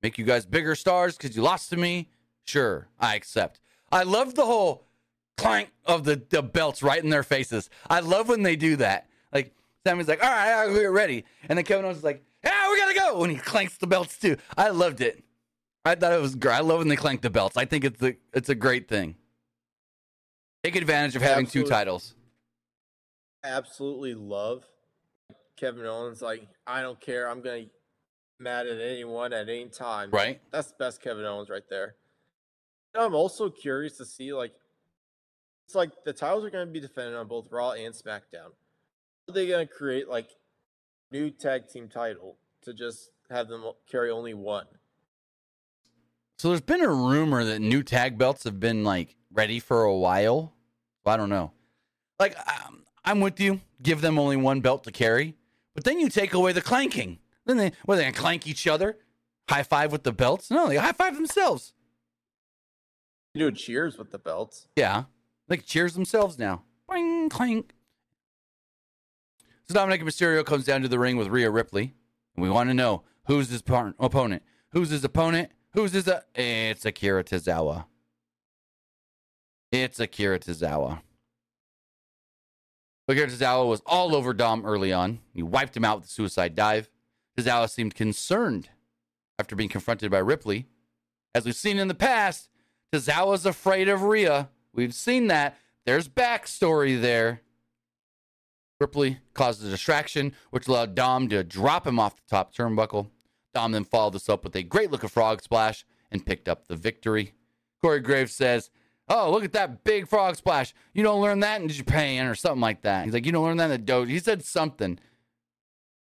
Make you guys bigger stars because you lost to me?" Sure, I accept. I love the whole clank of the, the belts right in their faces. I love when they do that. Like Sami's like, all right, we're ready. And then Kevin Owens is like, yeah, we gotta go. And he clanks the belts too. I loved it. I thought it was great. I love when they clank the belts. I think it's a it's a great thing. Take advantage of having two titles. Absolutely love Kevin Owens. Like I don't care. I'm gonna mad at anyone at any time. Right? That's the best Kevin Owens right there. And I'm also curious to see like it's like the titles are going to be defended on both Raw and SmackDown. Are they going to create like new tag team title to just have them carry only one? So there's been a rumor that new tag belts have been like ready for a while. I don't know. Like um, I'm with you. Give them only one belt to carry, but then you take away the clanking. Then they what are they gonna clank each other? High five with the belts? No, they high five themselves. You do cheers with the belts. Yeah, they can cheers themselves now. Boing, clank. So Dominic Mysterio comes down to the ring with Rhea Ripley, and we want to know who's his par- opponent. Who's his opponent? Who's his? Uh, it's Akira Tozawa. It's Akira Tozawa. Akira Tozawa was all over Dom early on. He wiped him out with a suicide dive. Tozawa seemed concerned after being confronted by Ripley. As we've seen in the past, Tozawa's afraid of Rhea. We've seen that. There's backstory there. Ripley caused a distraction, which allowed Dom to drop him off the top turnbuckle. Dom then followed this up with a great looking frog splash and picked up the victory. Corey Graves says, Oh, look at that big frog splash. You don't learn that in Japan or something like that. He's like, you don't learn that in the dojo. He said something.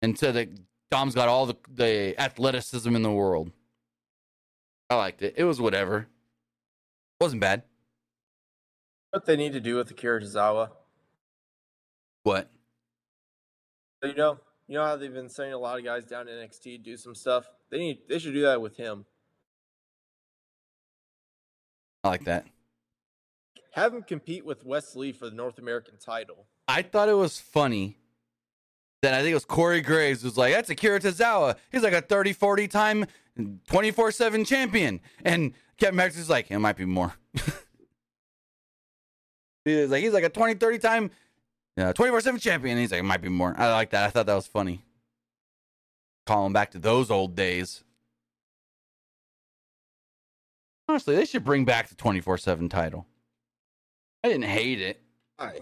And so that Dom's got all the, the athleticism in the world. I liked it. It was whatever. Wasn't bad. What they need to do with Akira Tozawa. What? You know, you know how they've been sending a lot of guys down to NXT to do some stuff. They need they should do that with him. I like that. Have him compete with Wes Lee for the North American title. I thought it was funny that I think it was Corey Graves was like, that's Akira Tozawa. He's like a 30, 40 time 24 7 champion. And Kevin Max is like, it might be more. he's like, he's like a 20, 30 time uh, 24 7 champion. And he's like, it might be more. I like that. I thought that was funny. Calling back to those old days. Honestly, they should bring back the 24 7 title. I didn't hate it. Why?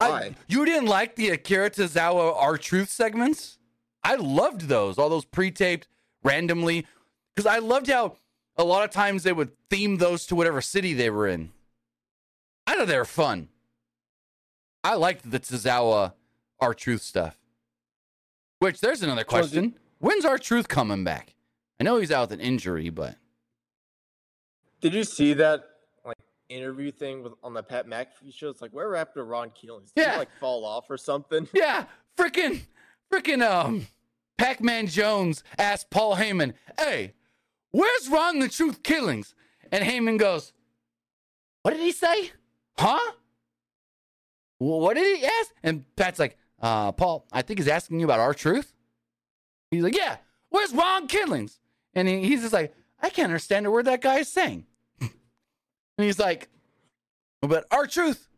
I, Why? you didn't like the Akira Tozawa R Truth segments? I loved those, all those pre-taped randomly, because I loved how a lot of times they would theme those to whatever city they were in. I thought they were fun. I liked the Tozawa R Truth stuff. Which there's another question: When's R Truth coming back? I know he's out with an injury, but Did you see that interview thing with on the Pat McAfee show? It's like where to Ron Killings? Did Yeah. he like fall off or something? Yeah, freaking, freaking, um, Pac Man Jones asked Paul Heyman, hey, where's Ron the Truth Killings? And Heyman goes, what did he say? Huh? What did he ask? And Pat's like, uh, Paul, I think he's asking you about R Truth. He's like, yeah, where's Ron Killings? And he, he's just like, I can't understand a word that guy is saying. And he's like, but R Truth,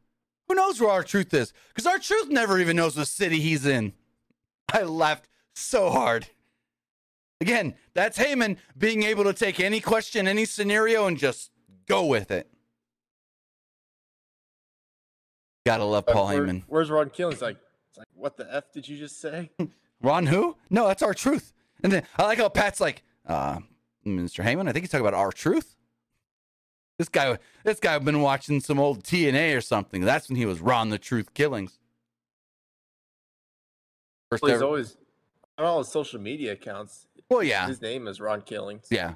who knows where R Truth is? Because R Truth never even knows the city he's in. I laughed so hard. Again, that's Heyman being able to take any question, any scenario, and just go with it. Gotta love Paul where- Heyman. Where's Ron Killings? Like, it's like, what the f did you just say? Ron who? No, that's R Truth. And then I like how Pat's like, uh, Mr. Heyman, I think he's talking about R Truth. This guy, this guy been watching some old TNA or something. That's when he was Ron the Truth Killings. First Well, he's ever- always on all his social media accounts. well, yeah, His name is Ron Killings. yeah.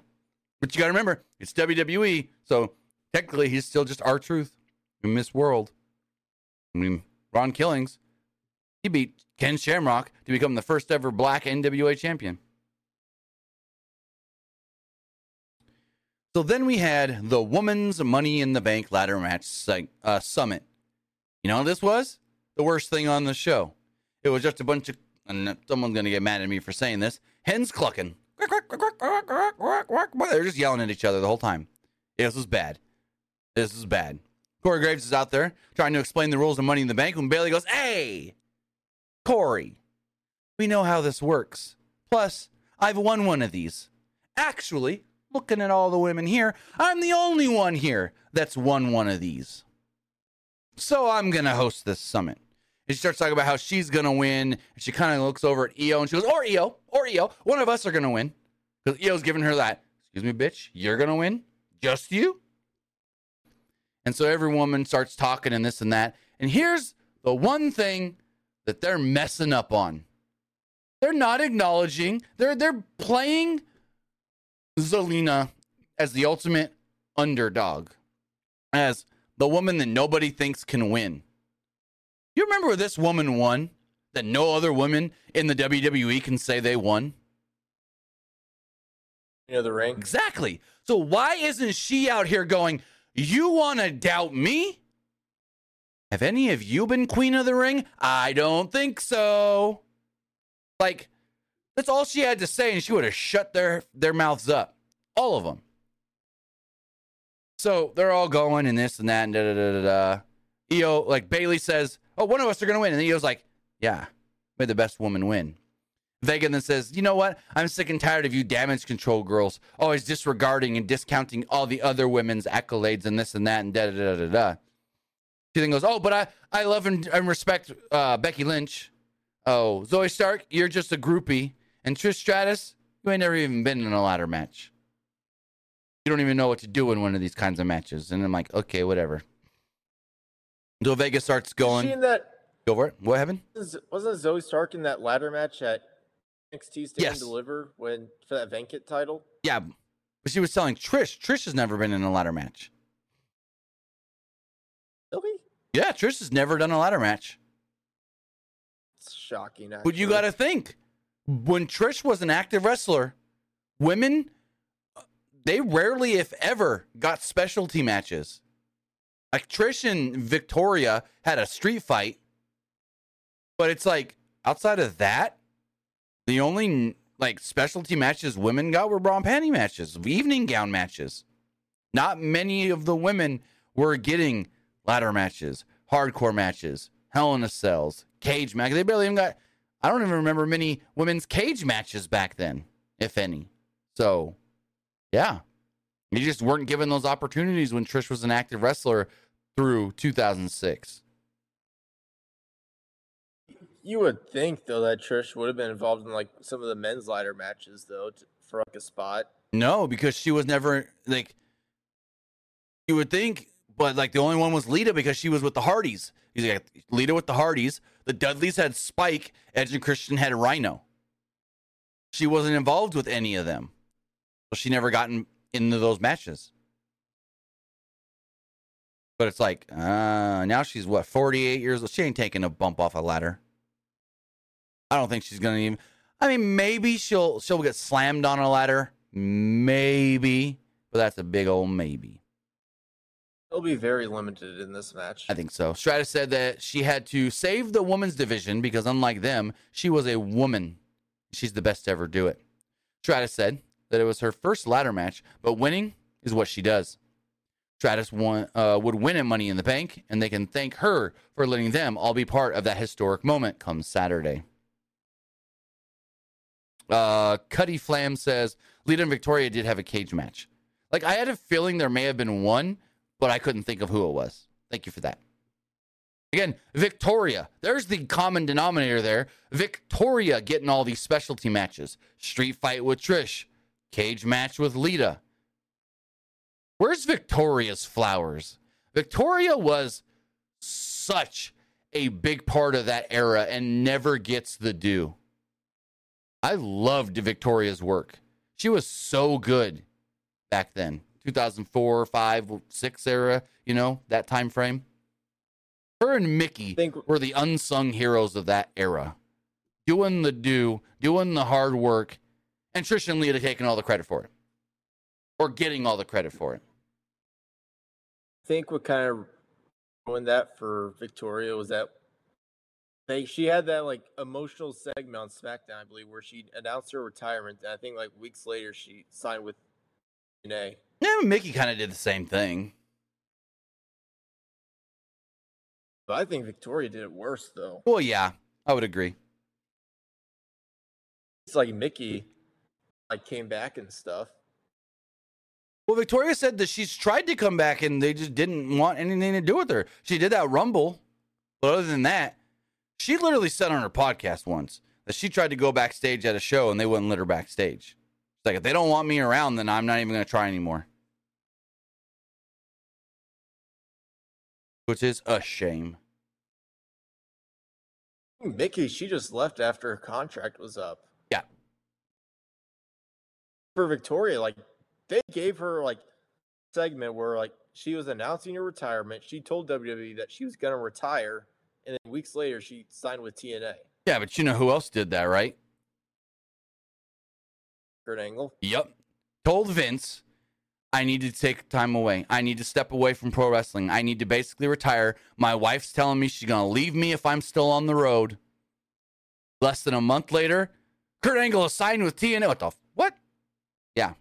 But you got to remember, it's WWE, so technically he's still just R Truth in this world. I mean, Ron Killings, he beat Ken Shamrock to become the first ever black NWA champion. So then we had the Woman's Money in the Bank ladder match uh, summit. You know this was? The worst thing on the show. It was just a bunch of, and someone's going to get mad at me for saying this, hens clucking. They're just yelling at each other the whole time. This was bad. This is bad. Corey Graves is out there trying to explain the rules of Money in the Bank when Bayley goes, Hey, Corey, we know how this works. Plus, I've won one of these. Actually, looking at all the women here, I'm the only one here that's won one of these. So I'm going to host this summit. And she starts talking about how she's going to win. And she kind of looks over at Io and she goes, Or Io, or Io, one of us are going to win. Because Io's giving her that, Excuse me, bitch, you're going to win? Just you? And so every woman starts talking and this and that. And here's the one thing that they're messing up on. They're not acknowledging, they're they're playing Zelina as the ultimate underdog, as the woman that nobody thinks can win. You remember this woman won that no other woman in the WWE can say they won? You know the ring. Exactly. So why isn't she out here going, You want to doubt me? Have any of you been queen of the ring? I don't think so. Like, that's all she had to say, and she would have shut their, their mouths up. All of them. So they're all going and this and that and da da da da da. Io, like Bayley says, Oh, one of us are going to win. And Io's like, Yeah, may the best woman win. Vega then says, You know what? I'm sick and tired of you damage control girls always disregarding and discounting all the other women's accolades and this and that and da da da da da. She then goes, Oh, but I, I love and, and respect uh, Becky Lynch. Oh, Zoey Stark, you're just a groupie. And Trish Stratus, you ain't never even been in a ladder match. You don't even know what to do in one of these kinds of matches. And I'm like, okay, whatever. Until Vega starts going. she in that Go for it. What happened? wasn't Zoey Stark in that ladder match at NXT Stand Yes. and Deliver when for that Venkit title? Yeah. But she was telling Trish. Trish has never been in a ladder match. Really? Yeah, Trish has never done a ladder match. It's shocking. Actually. But you got to think when Trish was an active wrestler, women, they rarely, if ever, got specialty matches. Like Trish and Victoria had a street fight, but it's like outside of that, the only like specialty matches women got were bra and panty matches, evening gown matches. Not many of the women were getting ladder matches, hardcore matches, Hell in a Cells, cage match. They barely even got. I don't even remember many women's cage matches back then, if any. So, yeah, you just weren't given those opportunities when Trish was an active wrestler through 2006. You would think though that Trish would have been involved in like some of the men's ladder matches though to, for like a spot. No, because she was never like. You would think, but like the only one was Lita because she was with the Hardys. He's like Lita with the Hardys. The Dudleys had Spike. Edge and Christian had Rhino. She wasn't involved with any of them, so she never gotten into those matches. But it's like uh, now she's what forty eight years old. She ain't taking a bump off a ladder. I don't think she's gonna even. I mean, maybe she'll she'll get slammed on a ladder, maybe, but that's a big old maybe. It'll be very limited in this match. I think so. Stratus said that she had to save the women's division because, unlike them, she was a woman. She's the best to ever do it. Stratus said that it was her first ladder match, but winning is what she does. Stratus won, uh, would win at Money in the Bank, and they can thank her for letting them all be part of that historic moment come Saturday. Uh, Cuddy Flam says Lita and Victoria did have a cage match. Like I had a feeling there may have been one, but I couldn't think of who it was. Thank you for that. Again, Victoria. There's the common denominator there. Victoria getting all these specialty matches. Street fight with Trish. Cage match with Lita. Where's Victoria's flowers? Victoria was such a big part of that era and never gets the due. I loved Victoria's work. She was so good back then. 2004, 5, 6 era, you know, that time frame. Her and Mickie think were the unsung heroes of that era. Doing the do, doing the hard work, and Trish and Lita taking all the credit for it. Or getting all the credit for it. I think what kind of ruined that for Victoria was that they she had that like emotional segment on SmackDown, I believe, where she announced her retirement. And I think like weeks later she signed with TNA. Yeah, Mickie kind of did the same thing. But I think Victoria did it worse though. Well, yeah, I would agree. It's like Mickie like came back and stuff. Well, Victoria said that she's tried to come back and they just didn't want anything to do with her. She did that Rumble, but other than that, she literally said on her podcast once that she tried to go backstage at a show and they wouldn't let her backstage. It's like if they don't want me around, then I'm not even going to try anymore. Which is a shame. Mickie, she just left after her contract was up. Yeah. For Victoria, like they gave her like segment where like she was announcing her retirement. She told WWE that she was gonna retire, and then weeks later she signed with TNA. Yeah, but you know who else did that, right? Kurt Angle. Yep. Told Vince, I need to take time away. I need to step away from pro wrestling. I need to basically retire. My wife's telling me she's going to leave me if I'm still on the road. Less than a month later, Kurt Angle is signed with TNA. What the? f- What? Yeah.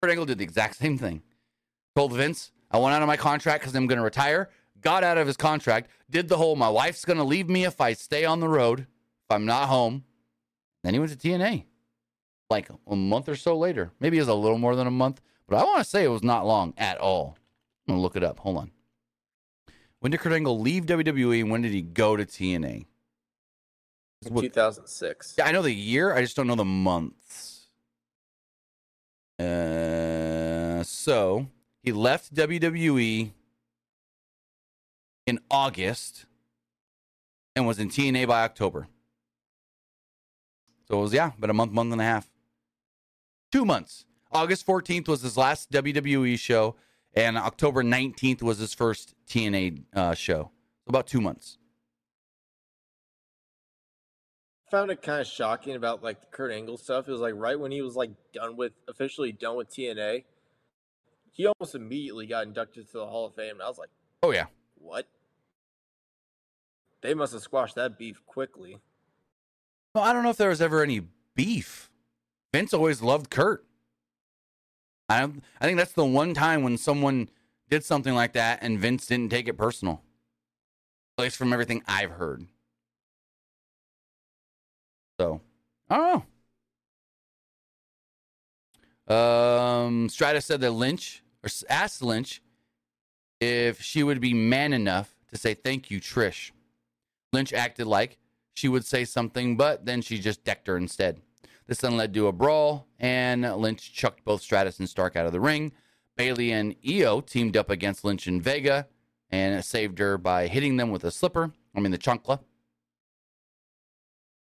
Kurt Angle did the exact same thing. Told Vince, I went out of my contract because I'm going to retire. Got out of his contract. Did the whole, my wife's going to leave me if I stay on the road, if I'm not home. Then he went to TNA like a month or so later. Maybe it was a little more than a month, but I want to say it was not long at all. I'm gonna look it up. Hold on. When did Kurt Angle leave WWE and when did he go to TNA? in 2006. Yeah, I know the year. I just don't know the months. Uh, so he left WWE in August and was in TNA by October. So it was, yeah, about a month, month and a half. Two months. August 14th was his last WWE show, and October 19th was his first TNA uh, show. So about two months. found it kind of shocking about like the Kurt Angle stuff. It was like right when he was like done with officially done with TNA, he almost immediately got inducted to the Hall of Fame. And I was like, Oh, yeah. what? They must have squashed that beef quickly. Well, I don't know if there was ever any beef. Vince always loved Kurt. I I think that's the one time when someone did something like that and Vince didn't take it personal. At least from everything I've heard. So, know. Um, Stratus said that Lynch or asked Lynch if she would be man enough to say thank you, Trish. Lynch acted like she would say something, but then she just decked her instead. This then led to a brawl, and Lynch chucked both Stratus and Stark out of the ring. Bayley and Io teamed up against Lynch and Vega and saved her by hitting them with a slipper. I mean, the chancla.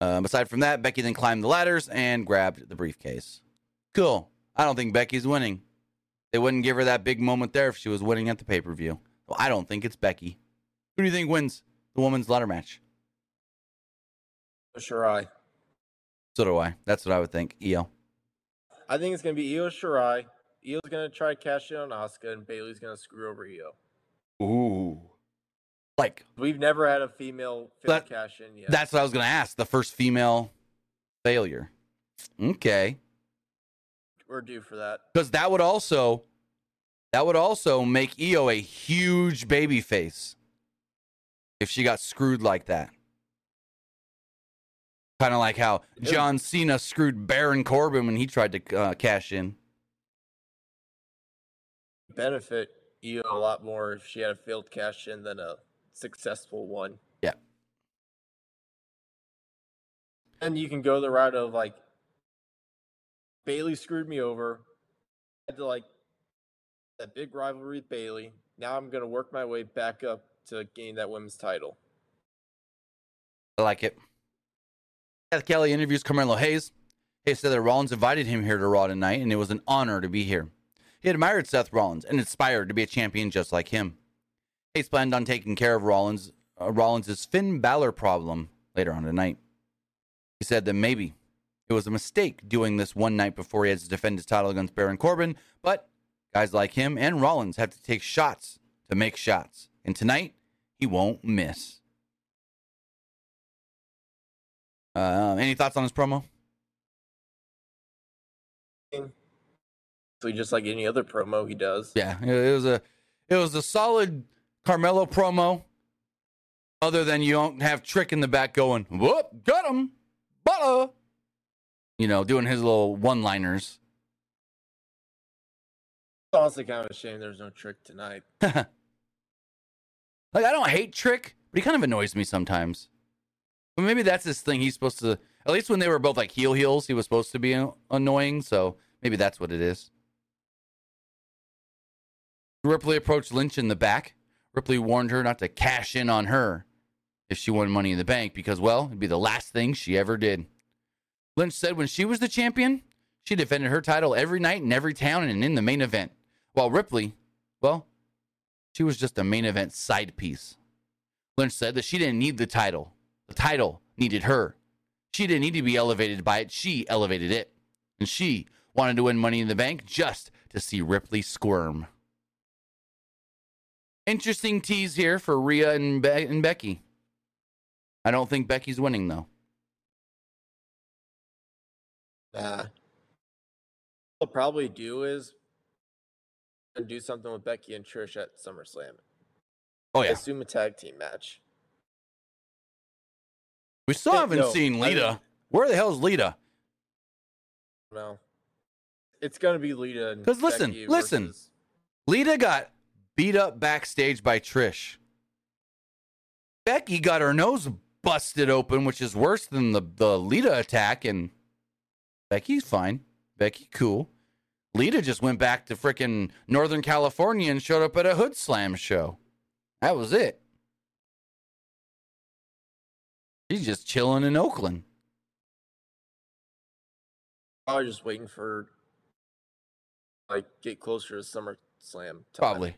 Um, aside from that, Becky then climbed the ladders and grabbed the briefcase. Cool. I don't think Becky's winning. They wouldn't give her that big moment there if she was winning at the pay per view. Well, I don't think it's Becky. Who do you think wins the women's ladder match? Shirai. So do I. That's what I would think. Io. I think it's gonna be Io Shirai. Io's gonna try to cash in on Asuka, and Bayley's gonna screw over Io. Ooh. Like We've never had a female That- cash in yet. that's what I was gonna ask. The first female failure. Okay. We're due for that. Because that would also that would also make Io a huge baby face if she got screwed like that. Kind of like how John Cena screwed Baron Corbin when he tried to uh, cash in. Benefit you a lot more if she had a failed cash in than a successful one. Yeah. And you can go the route of like Bayley screwed me over. I had to like that big rivalry with Bayley. Now I'm gonna work my way back up to gain that women's title. I like it. Cathy Kelley interviews Carmelo Hayes. Hayes said that Rollins invited him here to Raw tonight, and it was an honor to be here. He admired Seth Rollins and inspired to be a champion just like him. Hayes planned on taking care of Rollins, uh, Rollins' Finn Balor problem later on tonight. He said that maybe it was a mistake doing this one night before he has to defend his title against Baron Corbin, but guys like him and Rollins have to take shots to make shots. And tonight, he won't miss. Uh, any thoughts on his promo? So just like any other promo he does. Yeah, it was a it was a solid Carmelo promo. Other than you don't have Trick in the back going, whoop, got him, butter. You know, doing his little one-liners. It's honestly kind of a shame there's no trick tonight. like I don't hate Trick, but he kind of annoys me sometimes. But maybe that's his thing. He's supposed to. At least when they were both like heel heels, he was supposed to be annoying. So maybe that's what it is. Ripley approached Lynch in the back. Ripley warned her not to cash in on her if she won Money in the Bank because, well, it'd be the last thing she ever did. Lynch said when she was the champion, she defended her title every night in every town and in the main event. While Ripley, well, she was just a main event side piece. Lynch said that she didn't need the title. The title needed her. She didn't need to be elevated by it. She elevated it. And she wanted to win Money in the Bank just to see Ripley squirm. Interesting tease here for Rhea and, Be- and Becky. I don't think Becky's winning, though. Nah. What they'll probably do is do something with Becky and Trish at SummerSlam. Oh, I yeah. assume a tag team match. We still haven't no, seen I Lita. mean- Where the hell is Lita? No. It's gonna be Lita Because listen, Becky listen. Lita got beat up backstage by Trish. Becky got her nose busted open, which is worse than the, the Lita attack, and Becky's fine. Becky cool. Lita just went back to frickin' Northern California and showed up at a Hoodslam show. That was it. She's just chilling in Oakland. Probably just waiting for like get closer to Summer Slam. Time. Probably.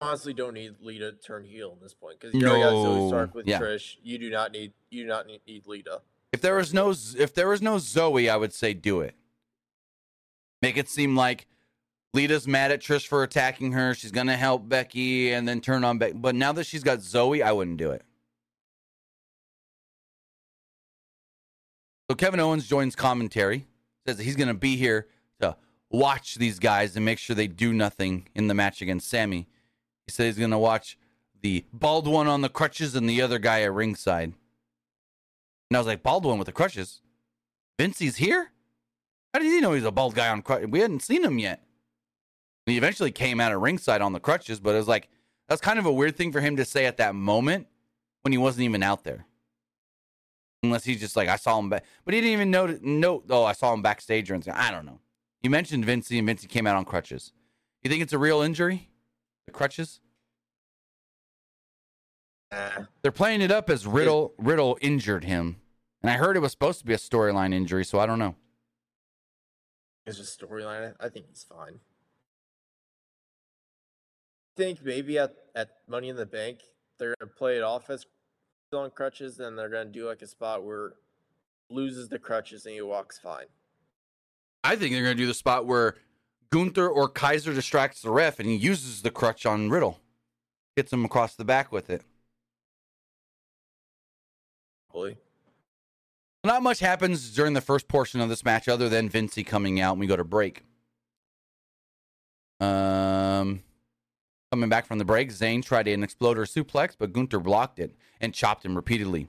Honestly, don't need Lita to turn heel at this point because you already got Zoey Stark with Yeah. Trish. You do not need you do not need, need Lita. If there was no if there was no Zoe, I would say do it. Make it seem like Lita's mad at Trish for attacking her. She's gonna help Becky and then turn on Becky. But now that she's got Zoey, I wouldn't do it. So Kevin Owens joins commentary. Says that he's gonna be here to watch these guys and make sure they do nothing in the match against Sami. He said he's gonna watch the bald one on the crutches and the other guy at ringside. And I was like, bald one with the crutches? Vinci's here? How did he know he's a bald guy on crutches? We hadn't seen him yet. He eventually came out of ringside on the crutches, but it was like, that's kind of a weird thing for him to say at that moment when he wasn't even out there. Unless he's just like, I saw him back. But he didn't even know, know oh, I saw him backstage or anything. I don't know. You mentioned Vinci, and Vinci came out on crutches. You think it's a real injury? The crutches? Nah. They're playing it up as Riddle Riddle injured him. And I heard it was supposed to be a storyline injury, so I don't know. It's just storyline. I think he's fine. I think maybe at, at Money in the Bank, they're gonna play it off as still on crutches, and they're gonna do like a spot where loses the crutches and he walks fine. I think they're going to do the spot where Gunther or Kaiser distracts the ref and he uses the crutch on Riddle. Gets him across the back with it. Probably. Not much happens during the first portion of this match other than Vinci coming out and we go to break. Um, coming back from the break, Zayn tried an exploder suplex, but Gunther blocked it and chopped him repeatedly.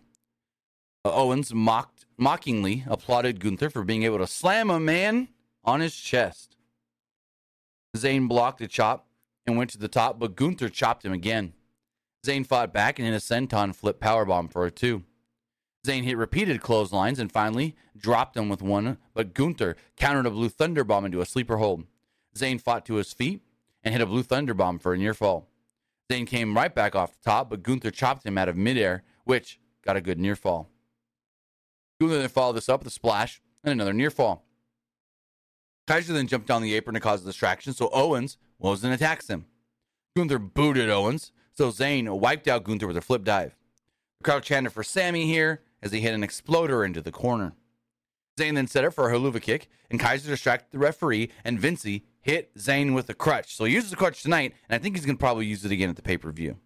Uh, Owens mocked, mockingly applauded Gunther for being able to slam a man on his chest. Zayn blocked the chop and went to the top, but Gunther chopped him again. Zayn fought back and hit a senton flip powerbomb for a two. Zayn hit repeated clotheslines and finally dropped him with one, but Gunther countered a blue thunderbomb into a sleeper hold. Zayn fought to his feet and hit a blue thunder bomb for a near fall. Zayn came right back off the top, but Gunther chopped him out of midair, which got a good near fall. Gunther then followed this up with a splash and another near fall. Kaiser then jumped down the apron to cause a distraction, so Owens was and attacks him. Gunther booted Owens, so Zayn wiped out Gunther with a flip dive. The crowd chanted for Sami here as he hit an exploder into the corner. Zayn then set up for a Helluva kick, and Kaiser distracted the referee, and Vinci hit Zayn with a crutch. So he uses the crutch tonight, and I think he's going to probably use it again at the pay per view.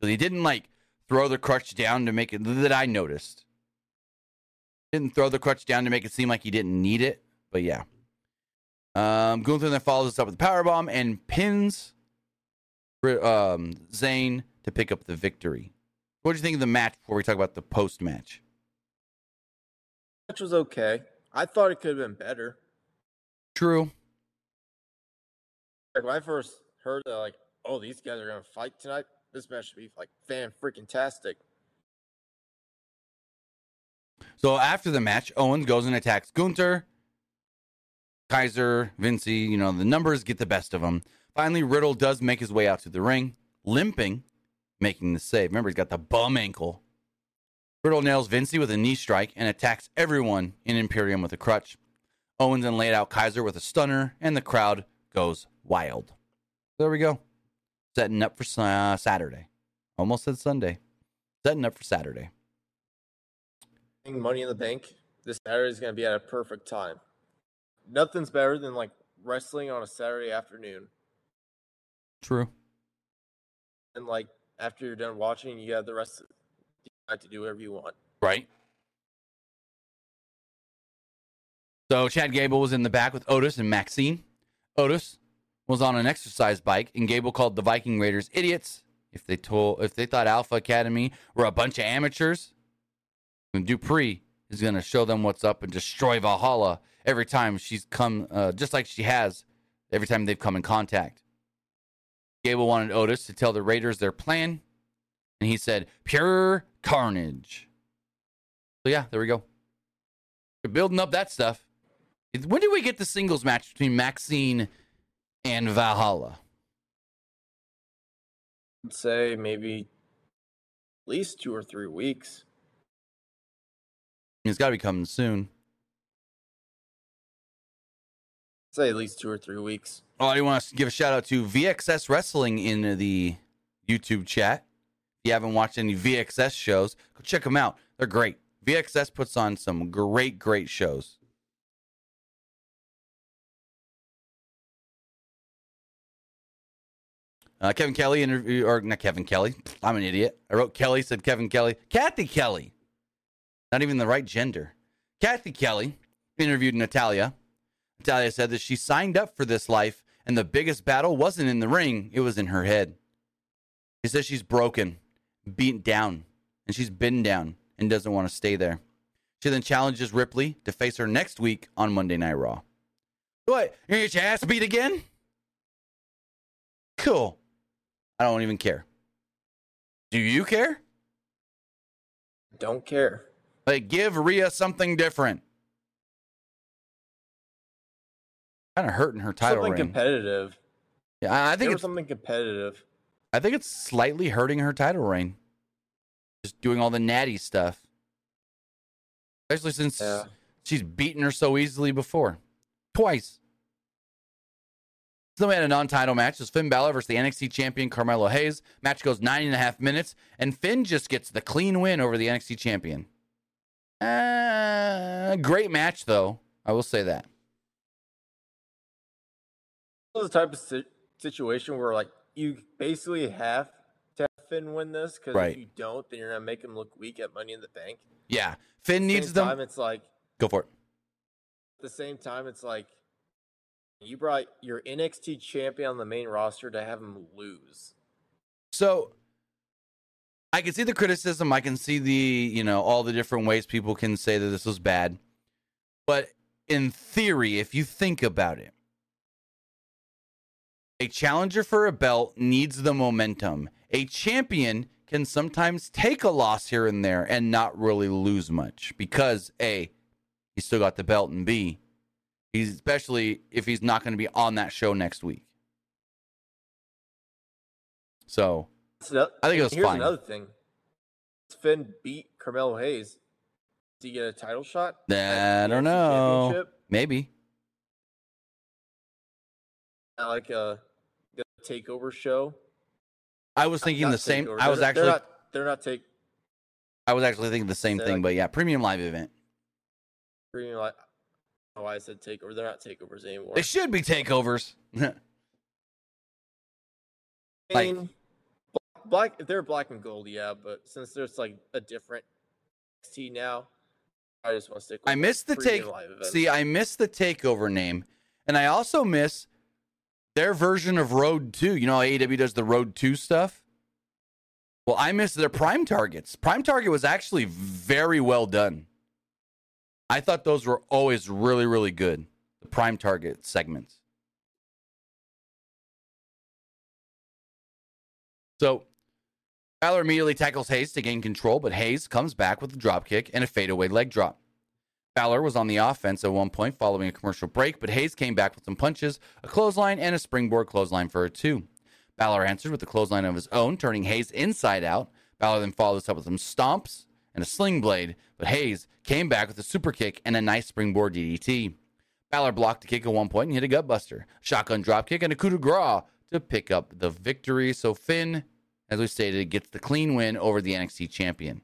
But he didn't like throw the crutch down to make it that I noticed. Didn't throw the crutch down to make it seem like he didn't need it, but yeah. Um, Gunther then follows this up with a powerbomb and pins um, Zayn to pick up the victory. What do you think of the match before we talk about the post match? Match was okay. I thought it could have been better. True. Like when I first heard that, like, oh, these guys are gonna fight tonight. This match should be like fan freaking tastic. So after the match, Owens goes and attacks Gunther. Kaiser, Vinci, you know, the numbers get the best of him. Finally, Riddle does make his way out to the ring, limping, making the save. Remember, he's got the bum ankle. Riddle nails Vinci with a knee strike and attacks everyone in Imperium with a crutch. Owens then laid out Kaiser with a stunner, and the crowd goes wild. There we go. Setting up for uh, Saturday. Almost said Sunday. Setting up for Saturday. Think Money in the Bank this Saturday is gonna be at a perfect time. Nothing's better than like wrestling on a Saturday afternoon, True. and like after you're done watching, you have the rest of the night to do whatever you want. Right. So Chad Gable was in the back with Otis and Maxxine. Otis was on an exercise bike, and Gable called the Viking Raiders idiots if they told if they thought Alpha Academy were a bunch of amateurs. And Dupri is going to show them what's up and destroy Valhalla every time she's come, uh, just like she has every time they've come in contact. Gable wanted Otis to tell the Raiders their plan, and he said, "Pure carnage." So yeah, there we go. You're building up that stuff. When do we get the singles match between Maxxine and Valhalla? I'd say maybe at least two or three weeks. It's got to be coming soon. I'd say at least two or three weeks. Oh, I want to give a shout out to VXS Wrestling in the YouTube chat. If you haven't watched any VXS shows, go check them out. They're great. VXS puts on some great, great shows. Uh, Kevin Kelly interview, or not Kevin Kelly. I'm an idiot. I wrote Kelly, said Kevin Kelly. Cathy Kelley. Not even the right gender. Cathy Kelley interviewed Natalya. Natalya said that she signed up for this life, and the biggest battle wasn't in the ring, it was in her head. He says she's broken, beaten down, and she's been down and doesn't want to stay there. She then challenges Ripley to face her next week on Monday Night Raw. What? You're gonna get your ass beat again? Cool. I don't even care. Do you care? Don't care. Like, give Rhea something different. Kind of hurting her title something reign. competitive. yeah, I think it's something competitive. I think it's slightly hurting her title reign. Just doing all the natty stuff. Especially since Yeah. she's beaten her so easily before. Twice. Then we had a non-title match. It was Finn Balor versus the NXT champion Carmelo Hayes. Match goes nine and a half minutes, and Finn just gets the clean win over the NXT champion. Uh, great match, though. I will say that. This is the type of situation where like you basically have to have Finn win this because Right. if you don't, then you're gonna make him look weak at Money in the Bank. Yeah, Finn the needs them. Time, it's like Go for it. at the same time, it's like you brought your NXT champion on the main roster to have him lose. So I can see the criticism. I can see the, you know, all the different ways people can say that this was bad. But in theory, if you think about it, a challenger for a belt needs the momentum. A champion can sometimes take a loss here and there and not really lose much because A, he's still got the belt, and B, he's especially if he's not going to be on that show next week. So I think it was here's fine. another thing: Finn beat Carmelo Hayes. Does he get a title shot? I don't know. Maybe. At like a, the takeover show. I was thinking Not the same. Takeover. I was They're- actually, They're not, they're not take I was actually thinking the same thing. like- But yeah, premium live event. premium like. Oh, I said takeover. They're not takeovers anymore. They should be takeovers. Like- black. If they're black and gold, yeah. But since there's like a different NXT now, I just want to stick. with I miss the take. See, I miss the takeover name, and I also miss their version of Road Two. You know, how AEW does the Road Two stuff. Well, I miss their Prime Targets. Prime Target was actually very well done. I thought those were always really, really good. The Prime Target segments. So Balor immediately tackles Hayes to gain control, but Hayes comes back with a dropkick and a fadeaway leg drop. Balor was on the offense at one point following a commercial break, but Hayes came back with some punches, a clothesline, and a springboard clothesline for a two. Balor answered with a clothesline of his own, turning Hayes inside out. Balor then followed this up with some stomps and a sling blade, but Hayes came back with a super kick and a nice springboard DDT. Balor blocked the kick at one point and hit a gutbuster, shotgun dropkick, and a coup de grace to pick up the victory. So Finn, as we stated, gets the clean win over the NXT champion.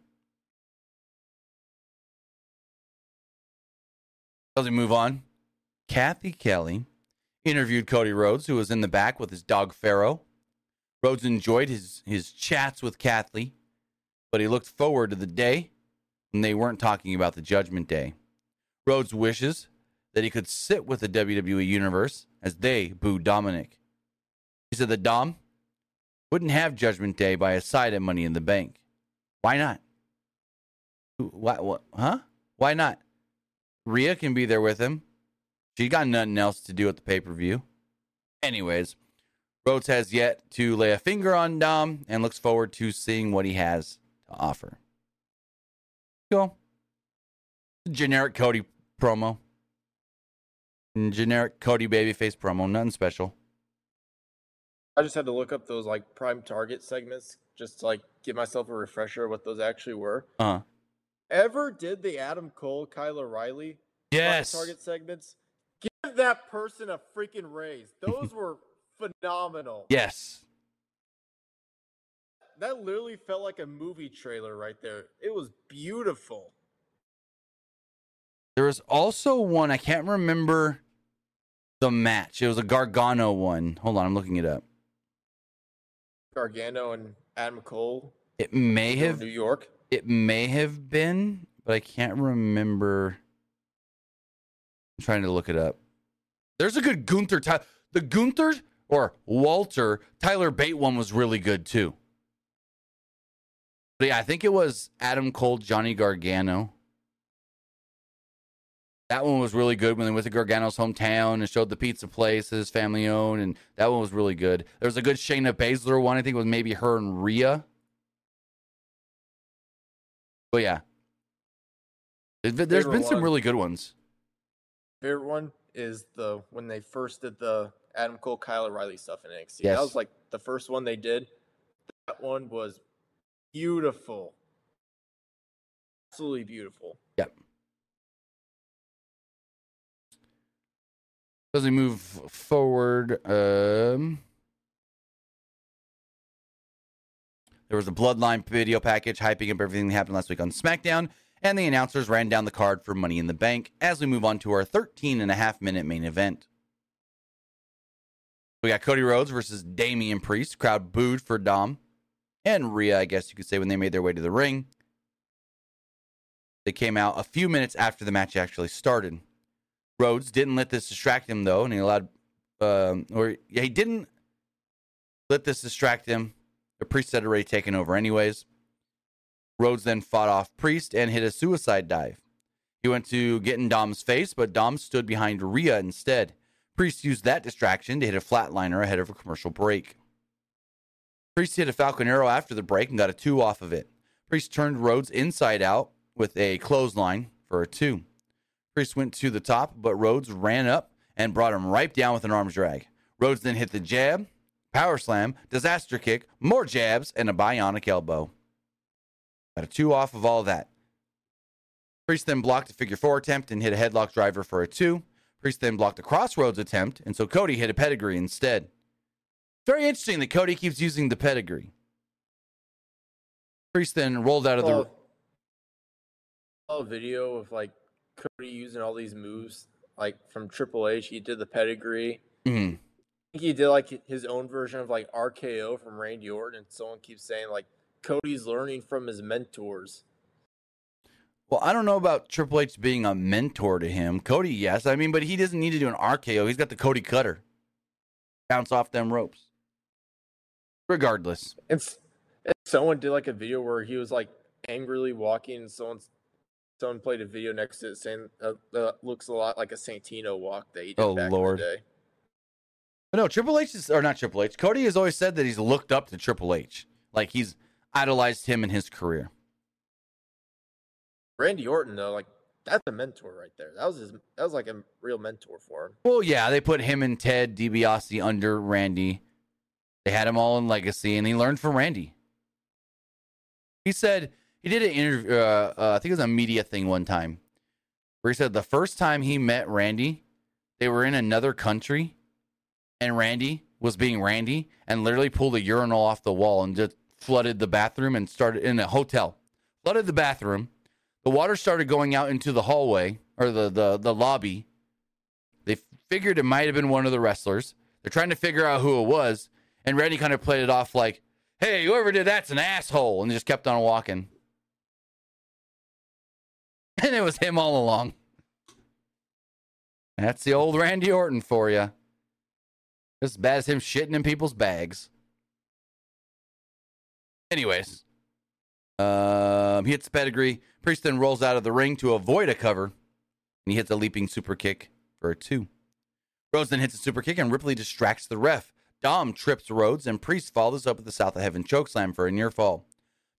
As we move on, Cathy Kelley interviewed Cody Rhodes, who was in the back with his dog Pharaoh. Rhodes enjoyed his, his chats with Kathy, but he looked forward to the day when they weren't talking about the Judgment Day. Rhodes wishes that he could sit with the WWE Universe as they boo Dominic. He said that Dom wouldn't have Judgment Day by his side at Money in the Bank. Why not? Why, what, huh? Why not? Rhea can be there with him. She got nothing else to do at the pay per view. Anyways, Rhodes has yet to lay a finger on Dom and looks forward to seeing what he has offer. Cool. Generic Cody promo. Generic Cody babyface promo, nothing special. I just had to look up those like prime target segments just to like give myself a refresher of what those actually were. Uh huh. Ever did the Adam Cole, Kyle O'Reilly prime Yes. target segments? Give that person a freaking raise. Those were phenomenal. Yes. That literally felt like a movie trailer right there. It was beautiful. There was also one, I can't remember the match. It was a Gargano one. Hold on, I'm looking it up. Gargano and Adam Cole, It may have New York. it may have been, but I can't remember. I'm trying to look it up. There's a good Gunther. The Gunther or Walter Tyler Bate one was really good too. But yeah, I think it was Adam Cole, Johnny Gargano. That one was really good when they went to Gargano's hometown and showed the pizza place that his family owned, and that one was really good. There was a good Shayna Baszler one. I think it was maybe her and Rhea. But yeah, There's Favorite been some one. really good ones. Favorite one is the when they first did the Adam Cole, Kyle O'Reilly stuff in NXT. Yes. That was like the first one they did. That one was beautiful. Absolutely beautiful. Yep. As we move forward, um, there was a Bloodline video package hyping up everything that happened last week on SmackDown, and the announcers ran down the card for Money in the Bank as we move on to our 13 and a half minute main event. We got Cody Rhodes versus Damian Priest. Crowd booed for Dom and Rhea, I guess you could say, when they made their way to the ring. They came out a few minutes after the match actually started. Rhodes didn't let this distract him though, and he allowed, um, or yeah, he didn't let this distract him. The Priest had already taken over anyways. Rhodes then fought off Priest and hit a suicide dive. He went to get in Dom's face, but Dom stood behind Rhea instead. Priest used that distraction to hit a flatliner ahead of a commercial break. Priest hit a Falcon Arrow after the break and got a two off of it. Priest turned Rhodes inside out with a clothesline for a two. Priest went to the top, but Rhodes ran up and brought him right down with an arms drag. Rhodes then hit the jab, power slam, disaster kick, more jabs, and a bionic elbow. Got a two off of all that. Priest then blocked a figure four attempt and hit a headlock driver for a two. Priest then blocked a crossroads attempt, and so Cody hit a pedigree instead. Very interesting that Cody keeps using the pedigree. Priest then rolled out of the. A video of like Cody using all these moves, like from Triple H. He did the pedigree. Mhm. I think he did like his own version of like RKO from Randy Orton, and someone keeps saying like Cody's learning from his mentors. Well, I don't know about Triple H being a mentor to him. Cody, yes. I mean, but he doesn't need to do an RKO. He's got the Cody cutter. Bounce off them ropes. Regardless. And, someone did like a video where he was like angrily walking, and someone someone played a video next to it saying uh, uh, looks a lot like a Santino walk that he did Oh, back Lord. in the day. But no, Triple H is, or not Triple H. Cody has always said that he's looked up to Triple H. Like he's idolized him in his career. Randy Orton though, like that's a mentor right there. That was his. That was like a real mentor for him. Well, yeah, they put him and Ted DiBiase under Randy. They had him all in legacy, and he learned from Randy. He said he did an interview. Uh, uh, I think it was a media thing one time, where he said the first time he met Randy, they were in another country, and Randy was being Randy, and literally pulled a urinal off the wall and just flooded the bathroom and started in a hotel, flooded the bathroom. The water started going out into the hallway or the the the lobby. They figured it might have been one of the wrestlers. They're trying to figure out who it was, and Randy kind of played it off like, "Hey, whoever did that's an asshole," and just kept on walking. And it was him all along. That's the old Randy Orton for you. Just as bad as him shitting in people's bags. Anyways, um, he hits pedigree. Priest then rolls out of the ring to avoid a cover, and he hits a leaping super kick for a two. Rhodes then hits a super kick, and Ripley distracts the ref. Dom trips Rhodes, and Priest follows up with the South of Heaven chokeslam for a near fall.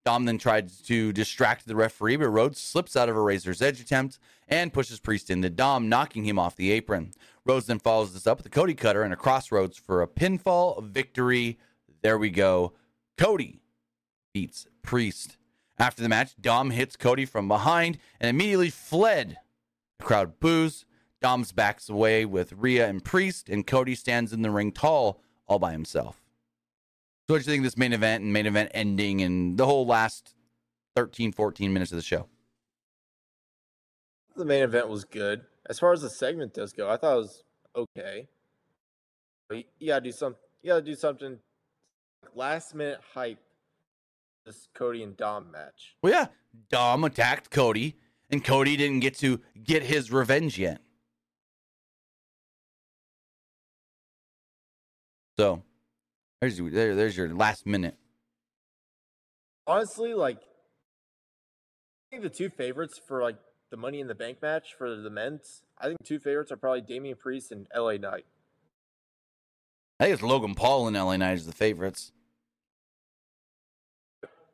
Dom then tries to distract the referee, but Rhodes slips out of a razor's edge attempt and pushes Priest into Dom, knocking him off the apron. Rhodes then follows this up with a Cody cutter and a crossroads for a pinfall victory. There we go. Cody beats Priest. After the match, Dom hits Cody from behind and immediately fled. The crowd boos. Dom's backs away with Rhea and Priest, and Cody stands in the ring tall all by himself. So, what do you think of this main event and main event ending and the whole last 13, 14 minutes of the show? The main event was good. As far as the segment does go, I thought it was okay. But you gotta do some. You gotta do something. Last minute hype. This Cody and Dom match. Well, yeah, Dom attacked Cody, and Cody didn't get to get his revenge yet. So, there's there, there's your last minute. Honestly, like I think the two favorites for like the Money in the Bank match for the men's, I think two favorites are probably Damian Priest and LA Knight. I think it's Logan Paul and LA Knight as the favorites.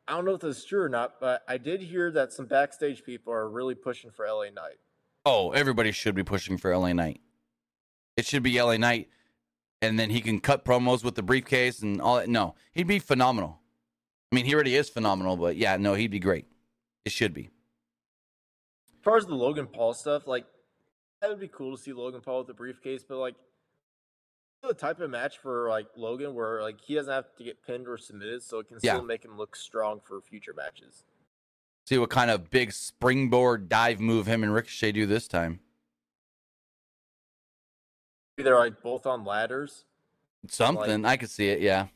I don't know if this is true or not, but I did hear that some backstage people are really pushing for LA Knight. Oh, everybody should be pushing for LA Knight. It should be LA Knight, and then he can cut promos with the briefcase and all that. No, he'd be phenomenal. I mean, he already is phenomenal, but yeah, no, he'd be great. It should be. As far as the Logan Paul stuff, like that would be cool to see Logan Paul with the briefcase, but like the type of match for like Logan where like he doesn't have to get pinned or submitted, so it can Yeah. still make him look strong for future matches. See what kind of big springboard dive move him and Ricochet do this time. They're like both on ladders, Something. I could see it, yeah.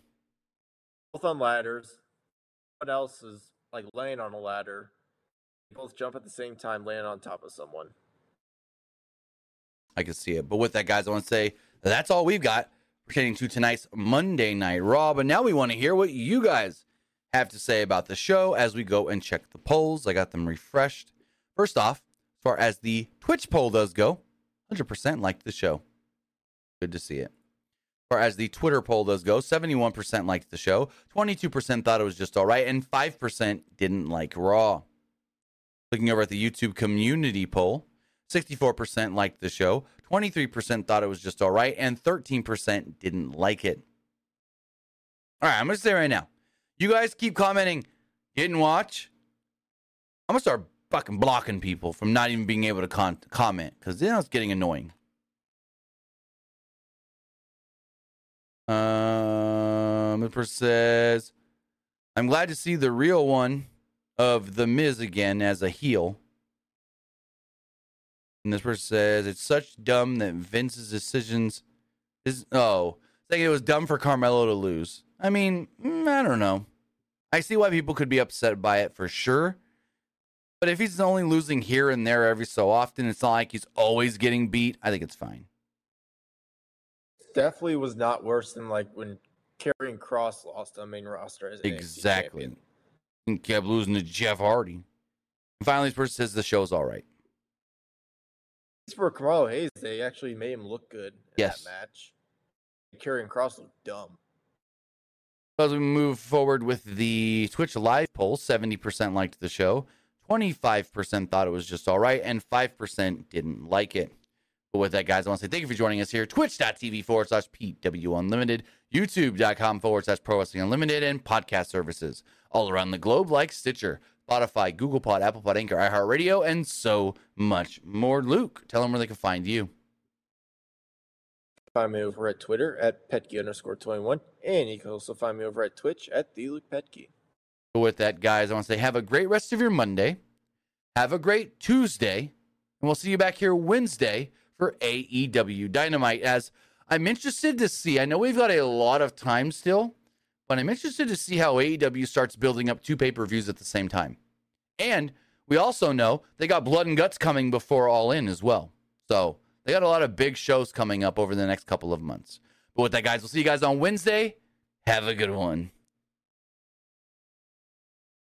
both on ladders. What else is like laying on a ladder? They both jump at the same time, laying on top of someone. I could see it. But with that, guys, I want to say that's all we've got pertaining to tonight's Monday Night Raw. But now we want to hear what you guys have to say about the show as we go and check the polls. I got them refreshed. First off, as far as the Twitch poll does go, 100% liked the show. Good to see it. Far as the Twitter poll does go, 71% liked the show, 22% thought it was just all right, and 5% didn't like Raw. Looking over at the YouTube community poll, 64% liked the show, 23% thought it was just all right, and 13% didn't like it. All right, I'm going to say right now, you guys keep commenting, didn't watch. I'm going to start fucking blocking people from not even being able to con- comment because then it's getting annoying. Um, the person says, I'm glad to see the real one of The Miz again as a heel. And this person says it's such dumb that Vince's decisions is oh, saying it was dumb for Carmelo to lose. I mean, mm, I don't know. I see why people could be upset by it for sure. But if he's only losing here and there every so often, it's not like he's always getting beat. I think it's fine. Definitely was not worse than like when Karrion Kross lost on main roster as Exactly. And kept losing to Jeff Hardy. And finally, this person says the show's all right. As for Carmelo Hayes, they actually made him look good in Yes. that match. Karrion Kross looked dumb. As we move forward with the Twitch live poll, 70% liked the show, 25% thought it was just all right, and 5% didn't like it. But with that, guys, I want to say thank you for joining us here. Twitch.tv forward slash PW Unlimited, YouTube.com forward slash Pro Wrestling Unlimited, and podcast services all around the globe like Stitcher, Spotify, Google Pod, Apple Pod, Anchor, iHeartRadio, and so much more. Luke, tell them where they can find you. Find me over at Twitter at Petke underscore 21. And you can also find me over at Twitch at the Luke Petke. But with that, guys, I want to say have a great rest of your Monday. Have a great Tuesday. And we'll see you back here Wednesday for AEW Dynamite. As I'm interested to see, I know we've got a lot of time still, but I'm interested to see how AEW starts building up two pay per views at the same time. And we also know they got Blood and Guts coming before All In as well. So they got a lot of big shows coming up over the next couple of months. But with that, guys, we'll see you guys on Wednesday. Have a good one.